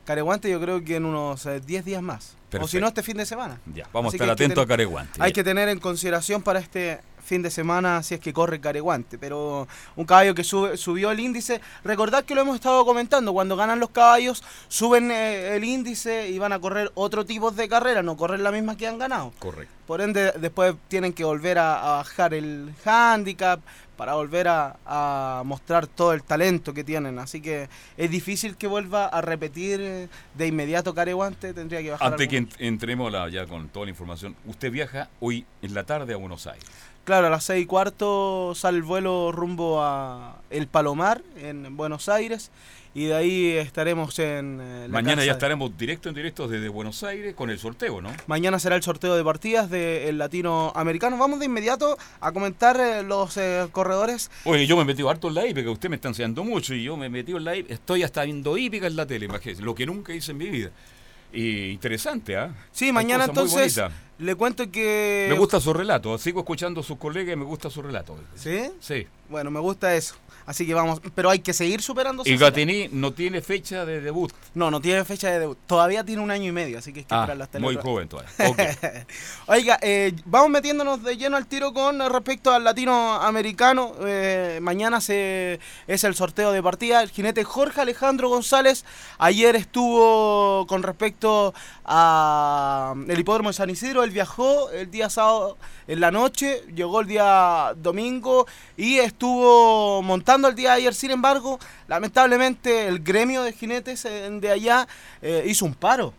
Speaker 19: Careguante yo creo que en unos eh, 10 días más. O si no, este fin de semana.
Speaker 2: Ya, vamos
Speaker 19: Así
Speaker 2: a estar atentos a Careguante.
Speaker 19: Hay
Speaker 2: ya.
Speaker 19: que tener en consideración para este fin de semana si es que corre Careguante. Pero un caballo que sube- subió el índice. Recordad que lo hemos estado comentando. Cuando ganan los caballos, suben eh, el índice y van a correr otro tipo de carrera, no correr la misma que han ganado.
Speaker 2: Correcto.
Speaker 19: Por ende, después tienen que volver a, a bajar el handicap para volver a, a mostrar todo el talento que tienen. Así que es difícil que vuelva a repetir de inmediato Careguante. Tendría que bajar.
Speaker 2: Antes que
Speaker 19: algún-
Speaker 2: entremos la- ya con toda la información, usted viaja hoy en la tarde a Buenos Aires.
Speaker 19: Claro, a las seis y cuarto sale el vuelo rumbo a El Palomar, en Buenos Aires, y de ahí estaremos en eh, la
Speaker 2: Mañana
Speaker 19: casa
Speaker 2: ya estaremos directo en directo desde Buenos Aires con el sorteo, ¿no?
Speaker 19: Mañana será el sorteo de partidas del latinoamericano. Vamos de inmediato a comentar eh, los eh, corredores.
Speaker 2: Oye, yo me he metido harto en la hípica, usted me está enseñando mucho y yo me he metido en la hípica. Estoy hasta viendo hípica en la tele, imagínese, lo que nunca hice en mi vida. Y interesante, ¿ah?
Speaker 19: Sí, mañana entonces le cuento que...
Speaker 2: Me gusta su relato, sigo escuchando a sus colegas y me gusta su relato.
Speaker 19: ¿Sí?
Speaker 2: Sí.
Speaker 19: Bueno, me gusta eso. Así que vamos, pero hay que seguir superando.
Speaker 2: Y Gatini no tiene fecha de debut.
Speaker 19: No, no tiene fecha de debut. Todavía tiene un año y medio, así que hay que
Speaker 2: Ah,
Speaker 19: esperarlo hasta el
Speaker 2: muy joven todavía. Ok.
Speaker 19: Oiga, eh, vamos metiéndonos de lleno al tiro con respecto al latinoamericano. Eh, mañana se es el sorteo de partida. El jinete Jorge Alejandro González ayer estuvo con respecto a el hipódromo de San Isidro, el él viajó el día sábado en la noche, llegó el día domingo y estuvo montando el día de ayer. Sin embargo, lamentablemente el gremio de jinetes eh, de allá eh, hizo un paro.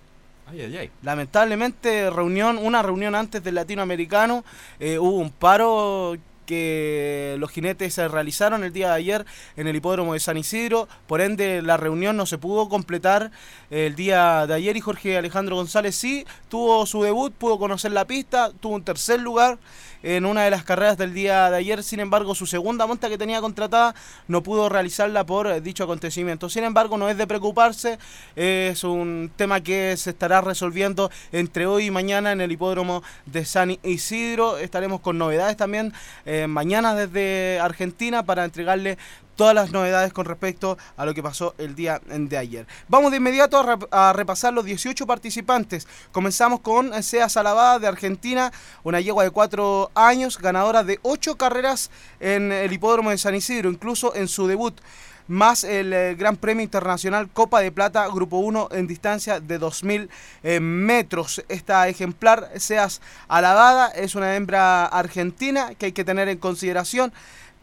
Speaker 2: Ay, ay, ay.
Speaker 19: Lamentablemente, reunión, una reunión antes del latinoamericano, eh, hubo un paro que los jinetes se realizaron el día de ayer en el hipódromo de San Isidro, por ende la reunión no se pudo completar el día de ayer y Jorge Alejandro González sí tuvo su debut, pudo conocer la pista, tuvo un tercer lugar en una de las carreras del día de ayer, sin embargo su segunda monta que tenía contratada no pudo realizarla por dicho acontecimiento. Sin embargo no es de preocuparse, es un tema que se estará resolviendo entre hoy y mañana en el hipódromo de San Isidro. Estaremos con novedades también eh, mañana desde Argentina para entregarle todas las novedades con respecto a lo que pasó el día de ayer. Vamos de inmediato a, rep- a repasar los 18 participantes. Comenzamos con Sea Salavada de Argentina, una yegua de 4 años, ganadora de 8 carreras en el hipódromo de San Isidro, incluso en su debut más el eh, Gran Premio Internacional Copa de Plata Grupo 1 en distancia de 2.000 eh, metros. Esta ejemplar, seas alabada, es una hembra argentina que hay que tener en consideración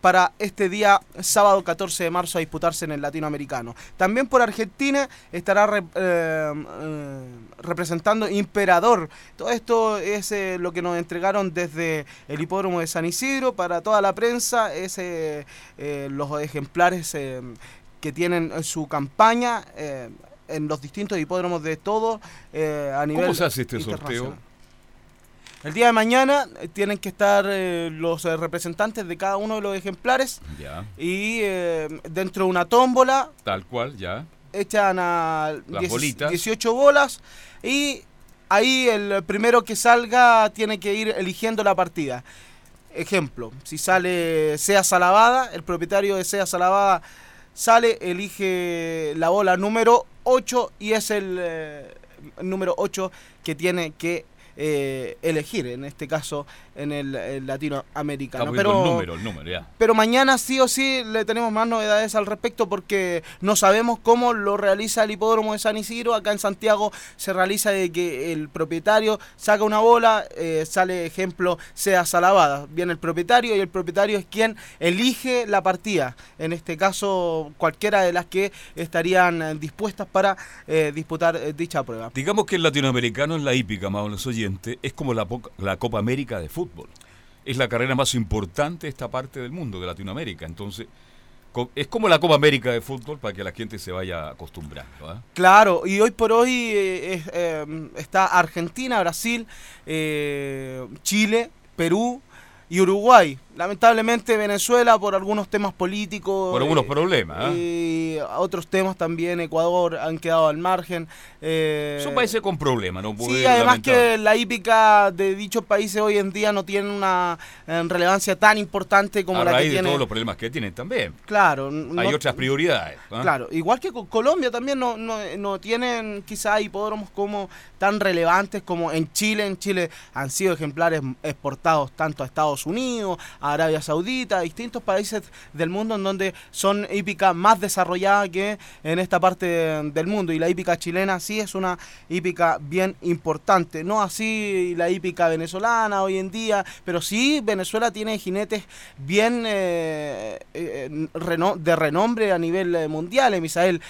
Speaker 19: para este día sábado 14 de marzo a disputarse en el latinoamericano. También por Argentina estará eh, eh, representando Imperador. Todo esto es eh, lo que nos entregaron desde el hipódromo de San Isidro para toda la prensa. Es eh, los ejemplares que tienen su campaña en los distintos hipódromos de todo a nivel
Speaker 2: ¿Cómo se hace este sorteo?
Speaker 19: El día de mañana eh, tienen que estar eh, los eh, representantes de cada uno de los ejemplares
Speaker 2: Ya,
Speaker 19: y eh, dentro de una tómbola
Speaker 2: tal cual, ya.
Speaker 19: echan a
Speaker 2: Las
Speaker 19: 10
Speaker 2: bolitas.
Speaker 19: 18 bolas y ahí el primero que salga tiene que ir eligiendo la partida. Ejemplo, si sale Sea Salavada, el propietario de Sea Salavada sale, elige la bola número 8 y es el eh, número 8 que tiene que eh, elegir, en este caso en el, el latinoamericano. Pero,
Speaker 2: el número, el número, ya.
Speaker 19: pero mañana sí o sí le tenemos más novedades al respecto porque no sabemos cómo lo realiza el hipódromo de San Isidro. Acá en Santiago se realiza de que el propietario saca una bola, eh, sale ejemplo, sea Salavada. Viene el propietario y el propietario es quien elige la partida. En este caso, cualquiera de las que estarían eh, dispuestas para eh, disputar dicha prueba.
Speaker 2: Digamos que el latinoamericano en la hípica, más los es como la, la Copa América de fútbol. Es la carrera más importante de esta parte del mundo, de Latinoamérica. Entonces, es como la Copa América de fútbol para que la gente se vaya acostumbrando. ¿ah?
Speaker 19: Claro, y hoy por hoy eh, eh, está Argentina, Brasil, eh, Chile, Perú y Uruguay. Lamentablemente Venezuela por algunos temas políticos.
Speaker 2: Por algunos
Speaker 19: eh,
Speaker 2: problemas. ¿ah?
Speaker 19: Y otros temas también, Ecuador han quedado al margen. eh,
Speaker 2: Son países con problemas, ¿no?
Speaker 19: Sí, además que la hípica de dichos países hoy en día no tiene una eh, relevancia tan importante como
Speaker 2: a
Speaker 19: la que
Speaker 2: raíz de
Speaker 19: tiene.
Speaker 2: todos los problemas que tienen también.
Speaker 19: Claro,
Speaker 2: Hay
Speaker 19: no-
Speaker 2: otras prioridades.
Speaker 19: Claro, igual que con Colombia también no, no, no tienen quizá hipódromos como tan relevantes como en Chile. En Chile han sido ejemplares exportados tanto a Estados Unidos, a Arabia Saudita, distintos países del mundo en donde son hípicas más desarrolladas que en esta parte del mundo. Y la hípica chilena sí es una hípica bien importante. No así la hípica venezolana hoy en día, pero sí Venezuela tiene jinetes bien eh, eh, de renombre a nivel eh, mundial. Misael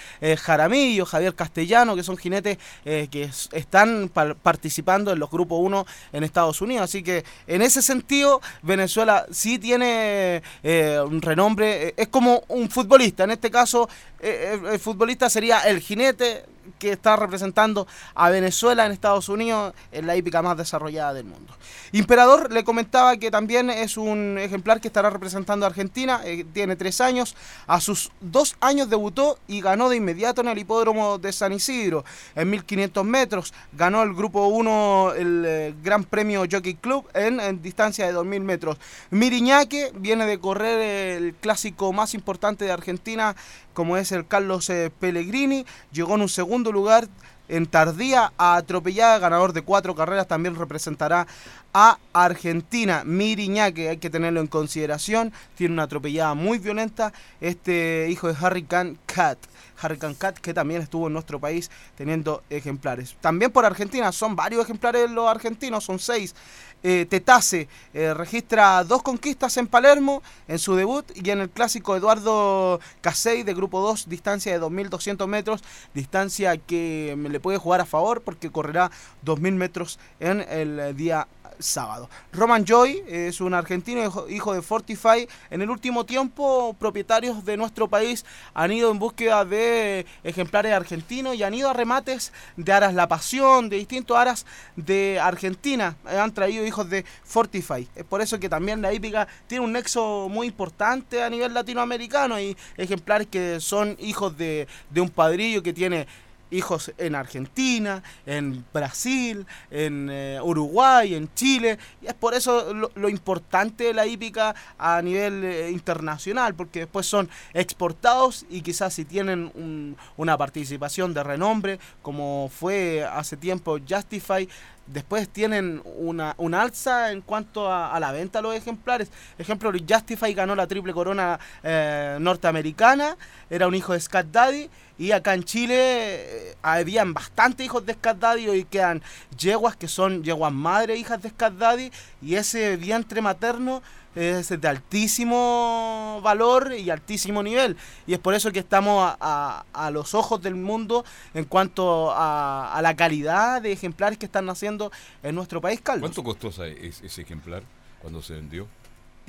Speaker 19: Jaramillo, Javier Castellano, que son jinetes que están par- participando en los grupos 1 en Estados Unidos. Así que en ese sentido, Venezuela sí tiene eh, un renombre. eh, es como un futbolista. En este caso, eh, el- el futbolista sería el jinete que está representando a Venezuela en Estados Unidos en la hípica más desarrollada del mundo. Imperador le comentaba que también es un ejemplar que estará representando a Argentina, eh, tiene tres años, a sus dos años debutó y ganó de inmediato en el hipódromo de San Isidro, en 1500 metros, ganó el grupo 1 el eh, Gran Premio Jockey Club en, en distancia de 2000 metros. Miriñaque viene de correr el clásico más importante de Argentina, como es el Carlos eh, Pellegrini, llegó en un segundo lugar en Tardía a Atropellada, ganador de cuatro carreras, también representará a Argentina. Miriñaque, hay que tenerlo en consideración, tiene una atropellada muy violenta, este hijo de Harry Can Cat. Hurricane Cat, que también estuvo en nuestro país teniendo ejemplares. También por Argentina, son varios ejemplares los argentinos, son seis. Eh, Tetase eh, registra dos conquistas en Palermo en su debut y en el clásico Eduardo Casey de grupo 2, distancia de 2.200 metros, distancia que me le puede jugar a favor porque correrá 2.000 metros en el eh, día sábado. Roman Joy es un argentino hijo, de Fortify. En el último tiempo, propietarios de nuestro país han ido en búsqueda de ejemplares argentinos y han ido a remates de Aras La Pasión, de distintos Aras de Argentina. Han traído hijos de Fortify. Es por eso que también la hípica tiene un nexo muy importante a nivel latinoamericano. Hay ejemplares que son hijos de, de un padrillo que tiene hijos en Argentina, en Brasil, en eh, Uruguay, en Chile. Y es por eso lo, importante de la hípica a nivel eh, internacional, porque después son exportados y quizás si tienen un- una participación de renombre, como fue hace tiempo Justify, después tienen una, una alza en cuanto a, la venta de los ejemplares. Ejemplo, Justify ganó la triple corona eh, norteamericana, era un hijo de Scat Daddy, y acá en Chile eh, habían bastantes hijos de Scat Daddy, hoy quedan yeguas que son yeguas madre, hijas de Scat Daddy, y ese vientre materno es de altísimo valor y altísimo nivel. Y es por eso que estamos a, a- los ojos del mundo en cuanto a, a la calidad de ejemplares que están naciendo en nuestro país, Carlos.
Speaker 2: ¿Cuánto costó ese- ese ejemplar cuando se vendió?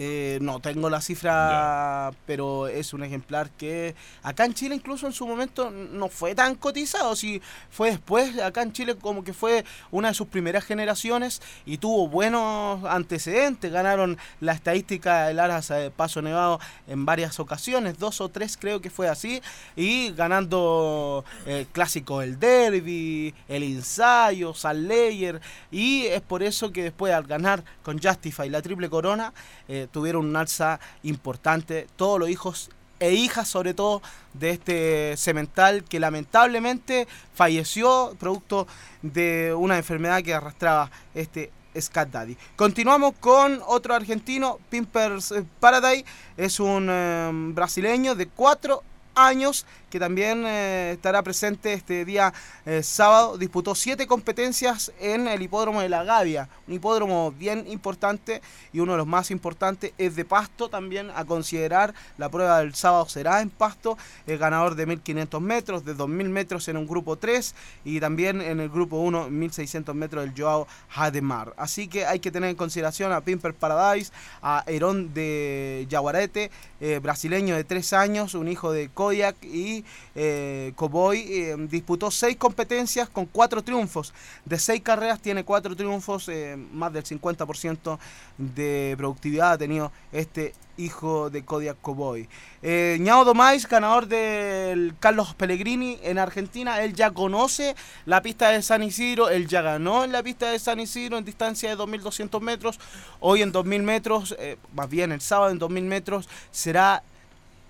Speaker 19: Eh, no tengo la cifra, pero es un ejemplar que acá en Chile incluso en su momento no fue tan cotizado, si fue después, acá en Chile como que fue una de sus primeras generaciones y tuvo buenos antecedentes, ganaron la estadística del Aras de Paso Nevado en varias ocasiones, dos o tres creo que fue así, y ganando el clásico el Derby, el ensayo, Sal Layer, y es por eso que después al ganar con Justify la triple corona, eh, tuvieron un alza importante, todos los hijos e hijas sobre todo de este cemental que lamentablemente falleció producto de una enfermedad que arrastraba este Scat Daddy. Continuamos con otro argentino, Pimpers Paradise, es un eh, brasileño de cuatro años que también eh, estará presente este día eh, sábado. Disputó siete competencias en el hipódromo de La Gavia, un hipódromo bien importante y uno de los más importantes es de Pasto también a considerar. La prueba del sábado será en Pasto, el ganador de 1500 metros, de 2000 metros en un grupo 3 y también en el grupo 1, 1600 metros del Joao Hademar. Así que hay que tener en consideración a Pimper Paradise, a Herón de Yaguarete, eh, brasileño de 3 años, un hijo de Kodiak y eh, Cowboy. eh, disputó 6 competencias con 4 triunfos. De 6 carreras tiene 4 triunfos, eh, más del 50% de productividad ha tenido este hijo de Kodiak Cowboy. Eh, Ñao Domais, ganador del Carlos Pellegrini en Argentina, él ya conoce la pista de San Isidro, él ya ganó en la pista de San Isidro en distancia de 2.200 metros, hoy en 2.000 metros, eh, más bien el sábado en 2.000 metros, será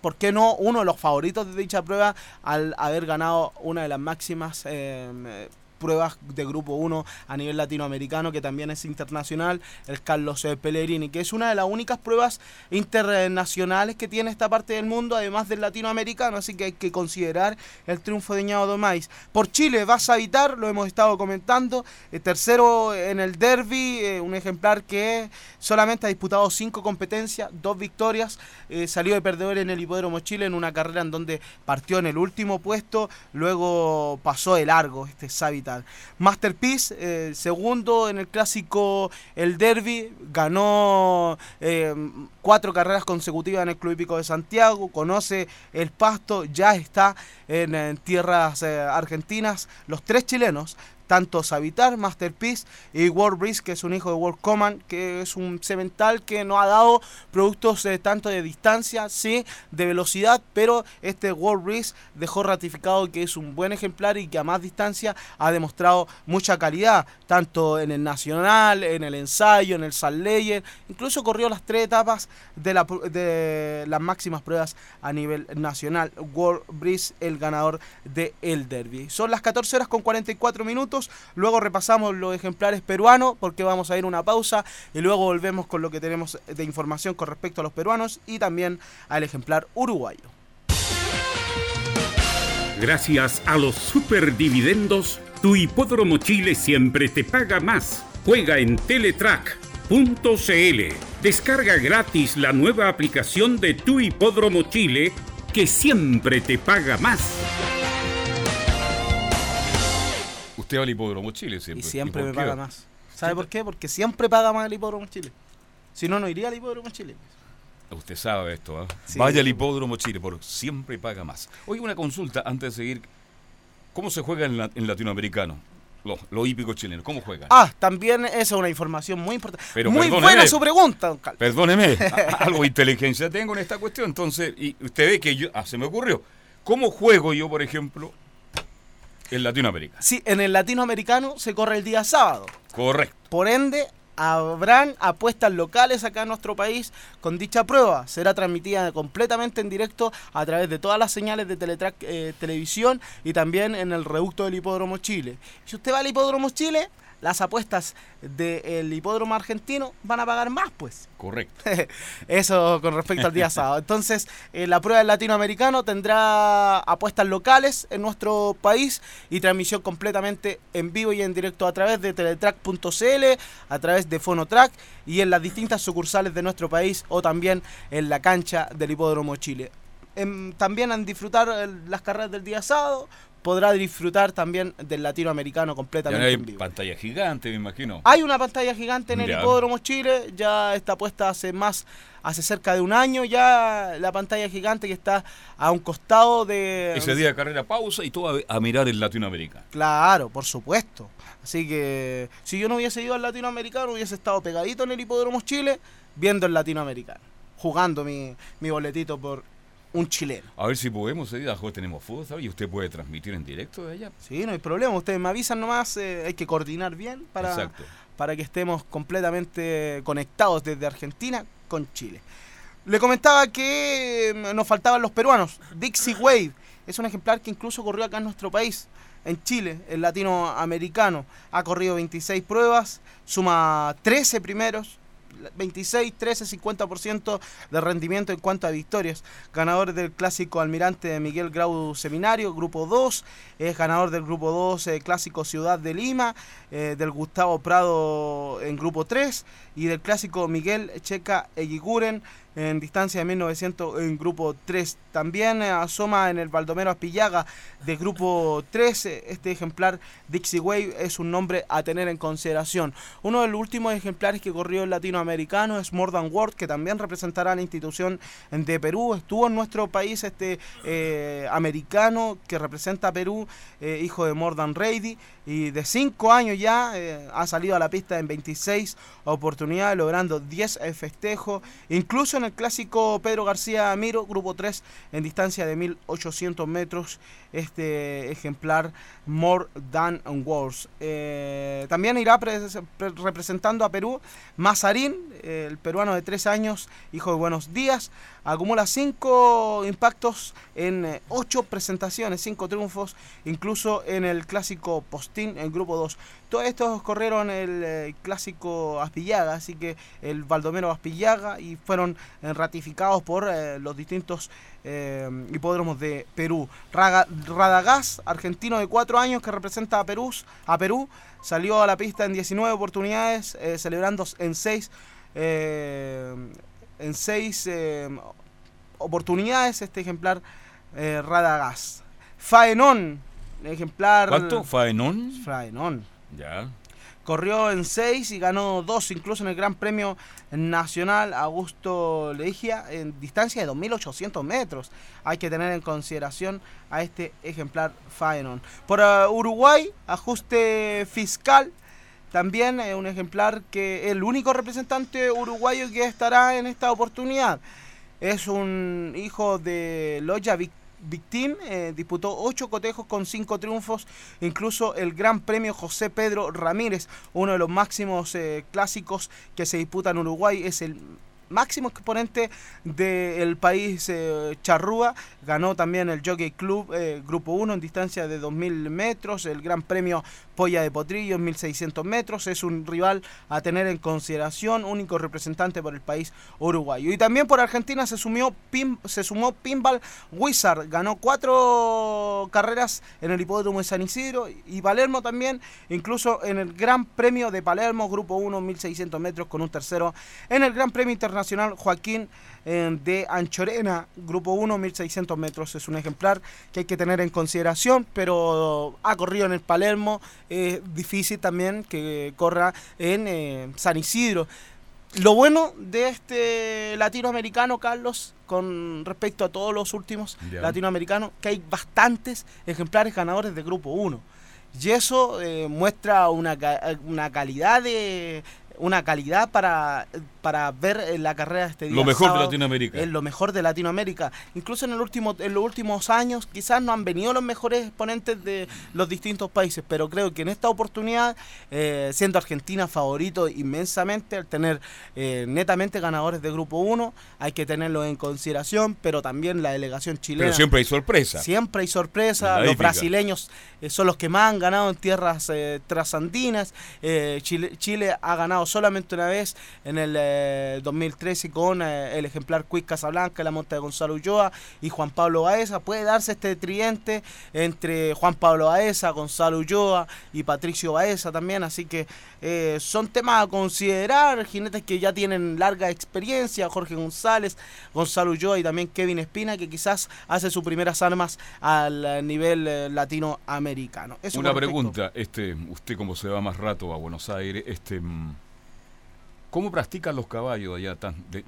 Speaker 19: ¿por qué no uno de los favoritos de dicha prueba al haber ganado una de las máximas eh, pruebas de grupo 1 a nivel latinoamericano que también es internacional, el Carlos eh, Pellegrini, que es una de las únicas pruebas internacionales que tiene esta parte del mundo, además del latinoamericano, así que hay que considerar el triunfo de Ñao Domais. Por Chile vas a evitar, lo hemos estado comentando, eh, tercero en el derby, eh, un ejemplar que solamente ha disputado cinco competencias, dos victorias, eh, salió de perdedor en el Hipódromo Chile en una carrera en donde partió en el último puesto, luego pasó de largo este Savitar. Masterpiece, eh, segundo en el clásico El Derby, ganó eh, cuatro carreras consecutivas en el Club Hípico de Santiago, conoce el pasto, ya está en, en tierras eh, argentinas, los tres chilenos tanto Savitar, Masterpiece y World Breeze, que es un hijo de World Command, que es un cemental que no ha dado productos eh, tanto de distancia, sí, de velocidad, pero este World Breeze dejó ratificado que es un buen ejemplar y que a más distancia ha demostrado mucha calidad, tanto en el nacional, en el ensayo, en el Layer, incluso corrió las tres etapas de, la, de las máximas pruebas a nivel nacional. World Breeze, el ganador de el Derby. Son las 14 horas con 44 minutos. Luego repasamos los ejemplares peruanos porque vamos a ir una pausa y luego volvemos con lo que tenemos de información con respecto a los peruanos y también al ejemplar uruguayo.
Speaker 10: Gracias a los superdividendos, tu hipódromo Chile siempre te paga más. Juega en Teletrack.cl. Descarga gratis la nueva aplicación de tu hipódromo Chile que siempre te paga más.
Speaker 2: Usted va al hipódromo Chile siempre.
Speaker 19: Y siempre me paga más. ¿Sabe por qué? Porque siempre paga más el hipódromo Chile. Si no, no iría al hipódromo Chile.
Speaker 2: Usted sabe esto.
Speaker 19: Sí.
Speaker 2: Vaya al hipódromo Chile, por siempre paga más. Oye, una consulta antes de seguir. ¿Cómo se juega en, la- en latinoamericano? Los lo hípicos chilenos, ¿cómo juegan?
Speaker 19: Ah, también esa es una información muy importante.
Speaker 2: Pero
Speaker 19: muy buena su pregunta, don Carlos.
Speaker 2: Perdóneme, algo de inteligencia tengo en esta cuestión. Entonces, y usted ve que yo, ah, se me ocurrió. ¿Cómo juego yo, por ejemplo, en Latinoamérica?
Speaker 19: Sí, en el latinoamericano se corre el día sábado.
Speaker 2: Correcto.
Speaker 19: Por ende, habrán apuestas locales acá en nuestro país con dicha prueba. Será transmitida completamente en directo a través de todas las señales de Teletrack eh, Televisión y también en el reducto del Hipódromo Chile. Si usted va al Hipódromo Chile, las apuestas del Hipódromo Argentino van a pagar más, pues.
Speaker 2: Correcto.
Speaker 19: Eso con respecto al día sábado. Entonces, eh, la prueba del latinoamericano tendrá apuestas locales en nuestro país y transmisión completamente en vivo y en directo a través de teletrack.cl, a través de Fonotrack y en las distintas sucursales de nuestro país o también en la cancha del Hipódromo Chile. Em, también en disfrutar eh, las carreras del día sábado, podrá disfrutar también del latinoamericano
Speaker 2: Ya
Speaker 19: completamente
Speaker 2: hay
Speaker 19: en vivo.
Speaker 2: pantalla gigante, me imagino.
Speaker 19: Hay una pantalla gigante en el
Speaker 2: Ya.
Speaker 19: Hipódromo Chile, ya está puesta hace más, hace cerca de un año ya la pantalla gigante que está a un costado de...
Speaker 2: Ese día de carrera pausa y todo a, a mirar el latinoamericano.
Speaker 19: Claro, por supuesto. Así que si yo no hubiese ido al latinoamericano, hubiese estado pegadito en el Hipódromo Chile viendo el latinoamericano, jugando mi, mi boletito por un chileno.
Speaker 2: A ver si podemos, jueves tenemos fútbol, ¿sabe? Y usted puede transmitir en directo de allá.
Speaker 19: Sí, no hay problema. Ustedes me avisan nomás, eh, hay que coordinar bien para,
Speaker 2: Exacto.
Speaker 19: para que estemos completamente conectados desde Argentina con Chile. Le comentaba que eh, nos faltaban los peruanos. Dixie Wave es un ejemplar que incluso corrió acá en nuestro país, en Chile, el latinoamericano. Ha corrido 26 pruebas, suma 13 primeros, 26, 13, 50% de rendimiento en cuanto a victorias. Ganador del clásico Almirante de Miguel Grau Seminario, grupo 2. Es ganador del grupo 2 eh, clásico Ciudad de Lima, eh, del Gustavo Prado en grupo 3 y del clásico Miguel Checa Eguiguren en distancia de 1900 en grupo 3. También eh, asoma en el Baldomero Aspillaga de grupo 3. eh, Este ejemplar Dixie Wave es un nombre a tener en consideración. Uno de los últimos ejemplares que corrió el latinoamericano es Mordan World, que también representará a la institución de Perú. Estuvo en nuestro país este eh, americano que representa a Perú, hijo de Mordan Reidy, y de 5 años ya ha salido a la pista en 26 oportunidades, logrando 10 festejos, incluso en el clásico Pedro García Miro, grupo 3, en distancia de 1800 metros, este ejemplar More Than Wars. Eh, también irá pres- pre- representando a Perú Mazarín, eh, el peruano de 3 años, hijo de Buenos Días, acumula 5 impactos en 8 presentaciones, 5 triunfos, incluso en el clásico Postín, el grupo 2. Todos estos corrieron el eh, clásico Aspillaga, así que el Baldomero Aspillaga y fueron eh, ratificados por eh, los distintos eh, hipódromos de Perú. Radagás, argentino de 4 años que representa a Perú, a Perú, salió a la pista en 19 oportunidades, eh, celebrando en 6 en seis eh, oportunidades este ejemplar eh, Radagás. Faenón, ejemplar...
Speaker 2: ¿Cuánto? ¿Faenón?
Speaker 19: Faenón.
Speaker 2: Ya.
Speaker 19: Corrió en 6 y ganó 2, incluso en el Gran Premio Nacional Augusto Legia, en distancia de 2.800 metros. Hay que tener en consideración a este ejemplar Faenon. Por eh, Uruguay, ajuste fiscal. También es un ejemplar que es el único representante uruguayo que estará en esta oportunidad. Es un hijo de Loya Vic- Victín, eh, disputó 8 cotejos con 5 triunfos, incluso el Gran Premio José Pedro Ramírez, uno de los máximos eh, clásicos que se disputa en Uruguay, es el máximo exponente del país eh, charrúa. Ganó también el Jockey Club eh, Grupo 1 en distancia de 2.000 metros, el Gran Premio Polla de Potrillo en 1600 metros. Es un rival a tener en consideración, único representante por el país uruguayo. Y también por Argentina se, sumió se sumó Pinball Wizard. Ganó cuatro carreras en el hipódromo de San Isidro y Palermo también, incluso en el Gran Premio de Palermo, Grupo 1, 1600 metros con un tercero. En el Gran Premio Internacional Joaquín eh, de Anchorena, Grupo 1, 1600 metros. Es un ejemplar que hay que tener en consideración, pero ha corrido en el Palermo. Es difícil también que corra en eh, San Isidro. Lo bueno de este latinoamericano, Carlos, con respecto a todos los últimos
Speaker 2: Ya.
Speaker 19: latinoamericanos, que hay bastantes ejemplares ganadores de Grupo 1. Y eso eh, muestra una, una calidad de una calidad para, para ver eh, la carrera de este día.
Speaker 2: Lo mejor de. Latinoamérica.
Speaker 19: Es lo mejor de Latinoamérica. Incluso en, el último, en los últimos años quizás no han venido los mejores exponentes de los distintos países, pero creo que en esta oportunidad, eh, siendo Argentina favorito inmensamente, al tener eh, netamente ganadores de Grupo 1, hay que tenerlo en consideración, pero también la delegación chilena.
Speaker 2: Pero siempre hay sorpresa.
Speaker 19: Siempre hay sorpresa. Los brasileños eh, son los que más han ganado en tierras eh, trasandinas. Eh, Chile, Chile ha ganado solamente una vez en el eh, 2013 con eh, el ejemplar Quick Casablanca, la monta de Gonzalo Ulloa y Juan Pablo Baeza. Puede darse este tridente entre Juan Pablo Baeza, Gonzalo Ulloa y Patricio Baeza también. Así que eh, son temas a considerar. Jinetes que ya tienen larga experiencia. Jorge González, Gonzalo Ulloa y también Kevin Espina, que quizás hace sus primeras armas al eh, nivel eh, latinoamericano. Eso
Speaker 2: Una pregunta, este, usted como se va más rato a Buenos Aires, este, mm, ¿cómo practican los caballos allá? Tan, de-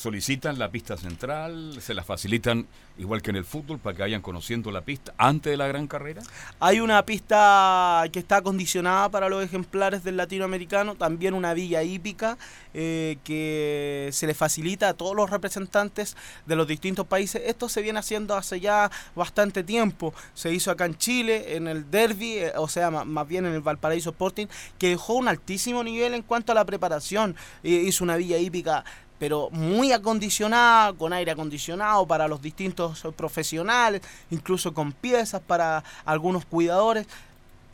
Speaker 2: ¿Solicitan la pista central? ¿Se la facilitan igual que en el fútbol para que vayan conociendo la pista antes de la gran carrera?
Speaker 19: Hay una pista que está acondicionada para los ejemplares del latinoamericano, también una villa hípica eh, que se le facilita a todos los representantes de los distintos países. Esto se viene haciendo hace ya bastante tiempo. Se hizo acá en Chile, en el Derby, eh, o sea, más bien en el Valparaíso Sporting, que dejó un altísimo nivel en cuanto a la preparación. Eh, hizo una villa hípica pero muy acondicionada, con aire acondicionado para los distintos profesionales, incluso con piezas para algunos cuidadores.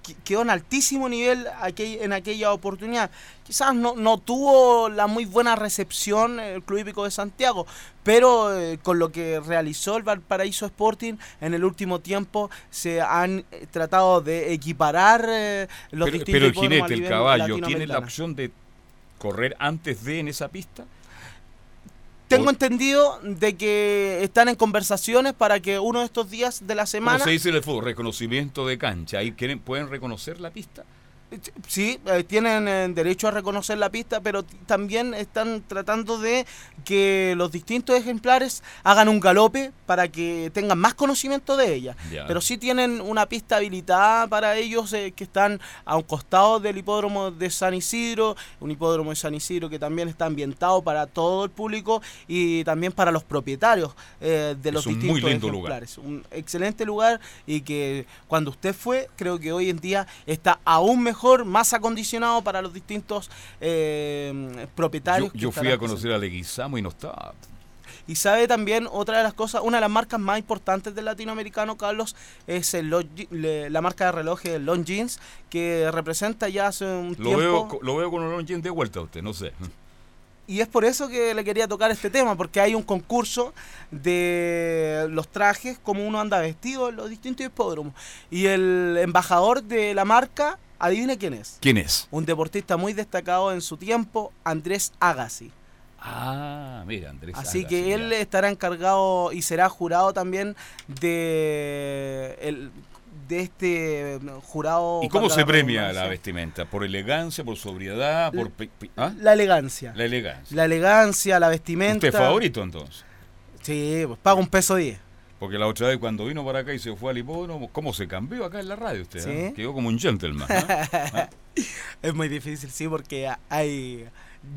Speaker 19: Qu- Quedó en altísimo nivel aquel- en aquella oportunidad. Quizás no, no tuvo la muy buena recepción el Club Hípico de Santiago, pero eh, con lo que realizó el Valparaíso Sporting en el último tiempo se han eh, tratado de equiparar eh, los
Speaker 2: Pero,
Speaker 19: distintos
Speaker 2: pero el jinete, el caballo, ¿tiene la opción de correr antes de en esa pista?
Speaker 19: Tengo entendido de que están en conversaciones para que uno de estos días de la
Speaker 2: ¿Cómo
Speaker 19: semana...
Speaker 2: se dice en el fútbol? Reconocimiento de cancha. ¿Ahí quieren, pueden reconocer la pista?
Speaker 19: Sí, eh, tienen eh, derecho a reconocer la pista, pero también están tratando de que los distintos ejemplares hagan un galope para que tengan más conocimiento de ella. Pero sí tienen una pista habilitada para ellos eh, que están a un costado del hipódromo de San Isidro, un hipódromo de San Isidro que también está ambientado para todo el público y también para los propietarios de los
Speaker 2: un muy
Speaker 19: distintos
Speaker 2: lindo lugar.
Speaker 19: ejemplares. Un excelente lugar y que cuando usted fue, creo que hoy en día está aún mejor, más acondicionado para los distintos eh, propietarios.
Speaker 2: Yo, fui a conocer a Leguizamo y no estaba.
Speaker 19: y sabe también otra de las cosas, una de las marcas más importantes del latinoamericano, Carlos, es el Long le- la marca de relojes Long Jeans, que representa ya hace un
Speaker 2: Lo
Speaker 19: tiempo.
Speaker 2: veo, lo veo con un de vuelta a usted, no sé.
Speaker 19: Y es por eso que le quería tocar este tema, porque hay un concurso de los trajes, como uno anda vestido en los distintos hipódromos. Y el embajador de la marca, adivine quién es.
Speaker 2: ¿Quién es?
Speaker 19: Un deportista muy destacado en su tiempo, Andrés Agassi.
Speaker 2: Ah, mira, Andrés.
Speaker 19: Así
Speaker 2: Agassi,
Speaker 19: que
Speaker 2: ya.
Speaker 19: él estará encargado y será jurado también de el, de este jurado.
Speaker 2: ¿Y cómo se
Speaker 19: la
Speaker 2: premia la vestimenta? ¿Por elegancia, por sobriedad, por... ¿ah?
Speaker 19: La elegancia.
Speaker 2: La elegancia.
Speaker 19: La elegancia, la vestimenta.
Speaker 2: ¿Usted es favorito entonces?
Speaker 19: Sí, pues paga un peso 10.
Speaker 2: Porque la otra vez cuando vino para acá y se fue al hipódromo, ¿cómo se cambió acá en la radio usted?
Speaker 19: Sí.
Speaker 2: ah? Quedó como un gentleman. ¿ah?
Speaker 19: es muy difícil, sí, porque hay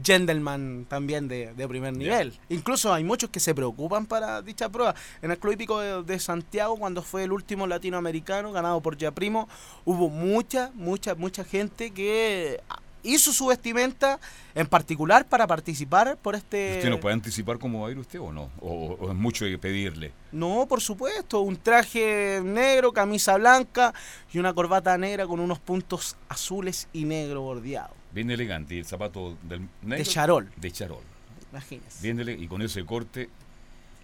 Speaker 19: gentleman también de, de primer nivel. Incluso hay muchos que se preocupan para dicha prueba. En el Club Hípico de, de Santiago, cuando fue el último latinoamericano ganado por Ya Primo, hubo mucha, mucha, mucha gente que hizo su vestimenta en particular para participar por este...
Speaker 2: ¿Usted no puede anticipar cómo va a ir usted o no? ¿O, o es mucho que pedirle?
Speaker 19: No, por supuesto, un traje negro, camisa blanca y una corbata negra con unos puntos azules y negro bordeado.
Speaker 2: Bien elegante. ¿Y el zapato del negro?
Speaker 19: De charol.
Speaker 2: De charol.
Speaker 19: Imagínese.
Speaker 2: Bien ele- y con ese corte,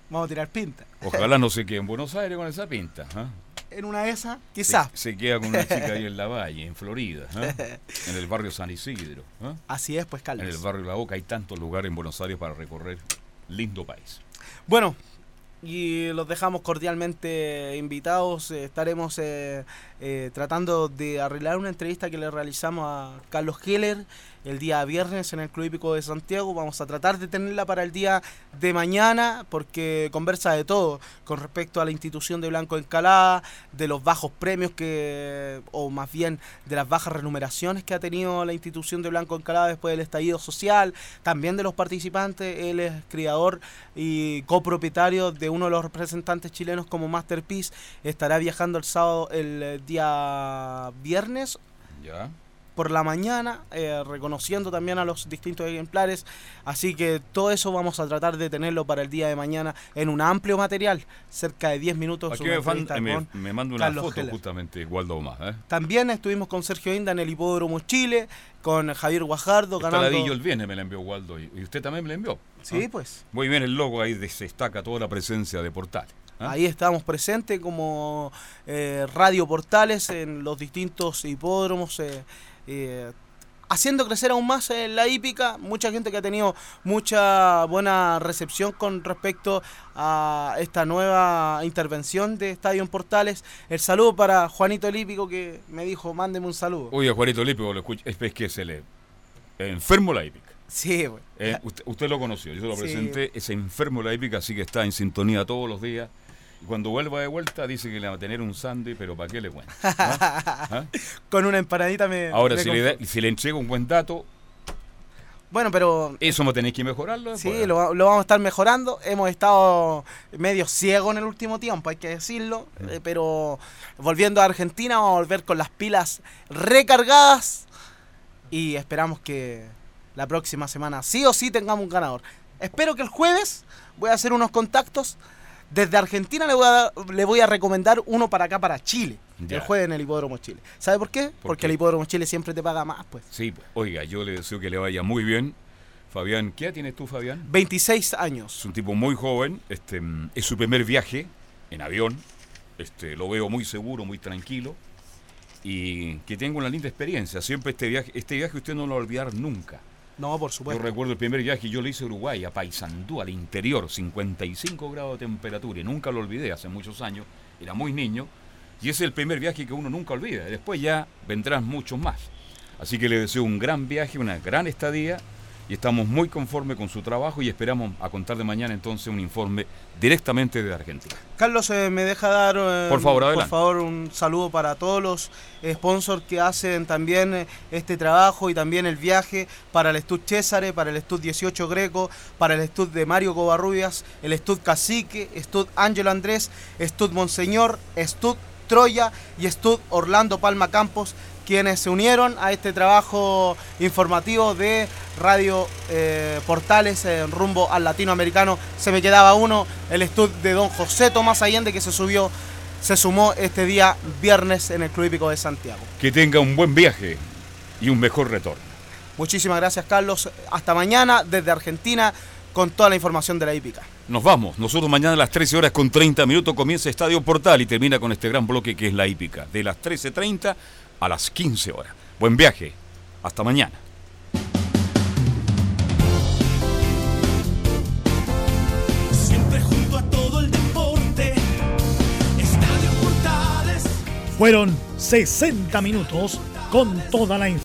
Speaker 19: Vamos a tirar pinta.
Speaker 2: ojalá no se quede en Buenos Aires con esa pinta. ¿ah?
Speaker 19: En una de esas, quizás.
Speaker 2: Se, se queda con una chica ahí en la valle, en Florida, en el barrio San Isidro.
Speaker 19: Así es, pues, Carlos.
Speaker 2: En el barrio La Boca hay tantos lugares en Buenos Aires para recorrer. Lindo país.
Speaker 19: Bueno, y los dejamos cordialmente invitados. Estaremos eh, eh, tratando de arreglar una entrevista que le realizamos a Carlos Heller el día viernes en el Club Hípico de Santiago. Vamos a tratar de tenerla para el día de mañana porque conversa de todo con respecto a la institución de Blanco Encalada, de los bajos premios que, o más bien de las bajas remuneraciones que ha tenido la institución de Blanco Encalada después del estallido social, también de los participantes. Él es criador y copropietario de uno de los representantes chilenos como Masterpiece. Estará viajando el sábado, el eh, día viernes
Speaker 2: ¿Ya?
Speaker 19: Por la mañana, eh, reconociendo también a los distintos ejemplares. Así que todo eso vamos a tratar de tenerlo para el día de mañana en un amplio material, cerca de 10 minutos.
Speaker 2: Aquí me, fan-
Speaker 19: entrevista
Speaker 2: me, me manda una
Speaker 19: Carlos
Speaker 2: foto
Speaker 19: Heller.
Speaker 2: justamente Waldo Más. ¿eh?
Speaker 19: También estuvimos con Sergio Inda en el Hipódromo Chile, con Javier Guajardo
Speaker 2: Esta
Speaker 19: ganando.
Speaker 2: el viernes me la envió Waldo y, usted también me la envió.
Speaker 19: Sí,
Speaker 2: ¿ah?
Speaker 19: pues.
Speaker 2: Muy bien, el logo ahí destaca toda la presencia de Portal. ¿ah?
Speaker 19: Ahí estamos presentes como eh, Radio Portales en los distintos hipódromos, eh, eh, haciendo crecer aún más eh, la hípica. Mucha gente que ha tenido mucha buena recepción con respecto a esta nueva intervención de Estadio en Portales. El saludo para Juanito el Hípico que me dijo, mándeme un saludo.
Speaker 2: Oye, Juanito Lípico, lo escucha, es, que se le enfermo la hípica.
Speaker 19: Sí.
Speaker 2: Eh, usted, usted lo conoció, yo lo
Speaker 19: Sí.
Speaker 2: presenté, es enfermo la hípica, así que está en sintonía todos los días. Y cuando vuelva de vuelta dice que le va a tener un sandy, pero ¿para qué le cuento? ¿Ah? ¿Ah?
Speaker 19: Con una empanadita me...
Speaker 2: Ahora,
Speaker 19: me
Speaker 2: si le, da-
Speaker 19: conformo.
Speaker 2: si le entrego un buen dato,
Speaker 19: Bueno, pero
Speaker 2: eso me tenéis que mejorarlo.
Speaker 19: Sí, lo, va- lo vamos a estar mejorando. Hemos estado medio ciegos en el último tiempo, hay que decirlo. eh, pero volviendo a Argentina, vamos a volver con las pilas recargadas. Y esperamos que la próxima semana sí o sí tengamos un ganador. Espero que el jueves voy a hacer unos contactos. Desde Argentina le voy a, le voy a recomendar uno para acá, para Chile.
Speaker 2: Ya.
Speaker 19: El jueves en el Hipódromo Chile. ¿Sabe por qué? Porque
Speaker 2: qué?
Speaker 19: el Hipódromo Chile siempre te paga más, pues.
Speaker 2: Sí, oiga, yo le deseo que le vaya muy bien. Fabián, ¿qué edad tienes tú, Fabián?
Speaker 19: 26 años.
Speaker 2: Es un tipo muy joven, este, es su primer viaje en avión, este, lo veo muy seguro, muy tranquilo y que tenga una linda experiencia. Siempre este viaje, este viaje usted no lo va a olvidar nunca.
Speaker 19: No, por
Speaker 2: Yo
Speaker 19: supuesto.
Speaker 2: recuerdo el primer viaje, yo lo hice a Uruguay, a Paysandú, al interior, 55 grados de temperatura y nunca lo olvidé, hace muchos años, era muy niño y ese es el primer viaje que uno nunca olvida. Después ya vendrán muchos más. Así que le deseo un gran viaje, una gran estadía y estamos muy conformes con su trabajo y esperamos a contar de mañana entonces un informe directamente de Argentina.
Speaker 19: Carlos, eh, me deja dar eh,
Speaker 2: Por favor,
Speaker 19: por favor un saludo para todos los sponsors que hacen también eh, este trabajo y también el viaje para el Estud Césare, para el Estud 18 Greco, para el Estud de Mario Covarrubias, el Estud Cacique, Estud Ángelo Andrés, Estud Monseñor, Estud Troya y Estud Orlando Palma Campos, quienes se unieron a este trabajo informativo de Radio eh, Portales en rumbo al latinoamericano. Se me quedaba uno, el estudio de don José Tomás Allende que se subió, se sumó este día viernes en el Club Hípico de Santiago.
Speaker 2: Que tenga un buen viaje y un mejor retorno.
Speaker 19: Muchísimas gracias Carlos. Hasta mañana desde Argentina con toda la información de la hípica.
Speaker 2: Nos vamos. Nosotros mañana a las 13 horas con 30 minutos comienza Estadio Portal y termina con este gran bloque que es la hípica. De las 13.30 a las 15 horas. Buen viaje. Hasta mañana.
Speaker 1: Siempre junto a todo el deporte. Estadio Portales. Fueron 60 minutos con toda la información.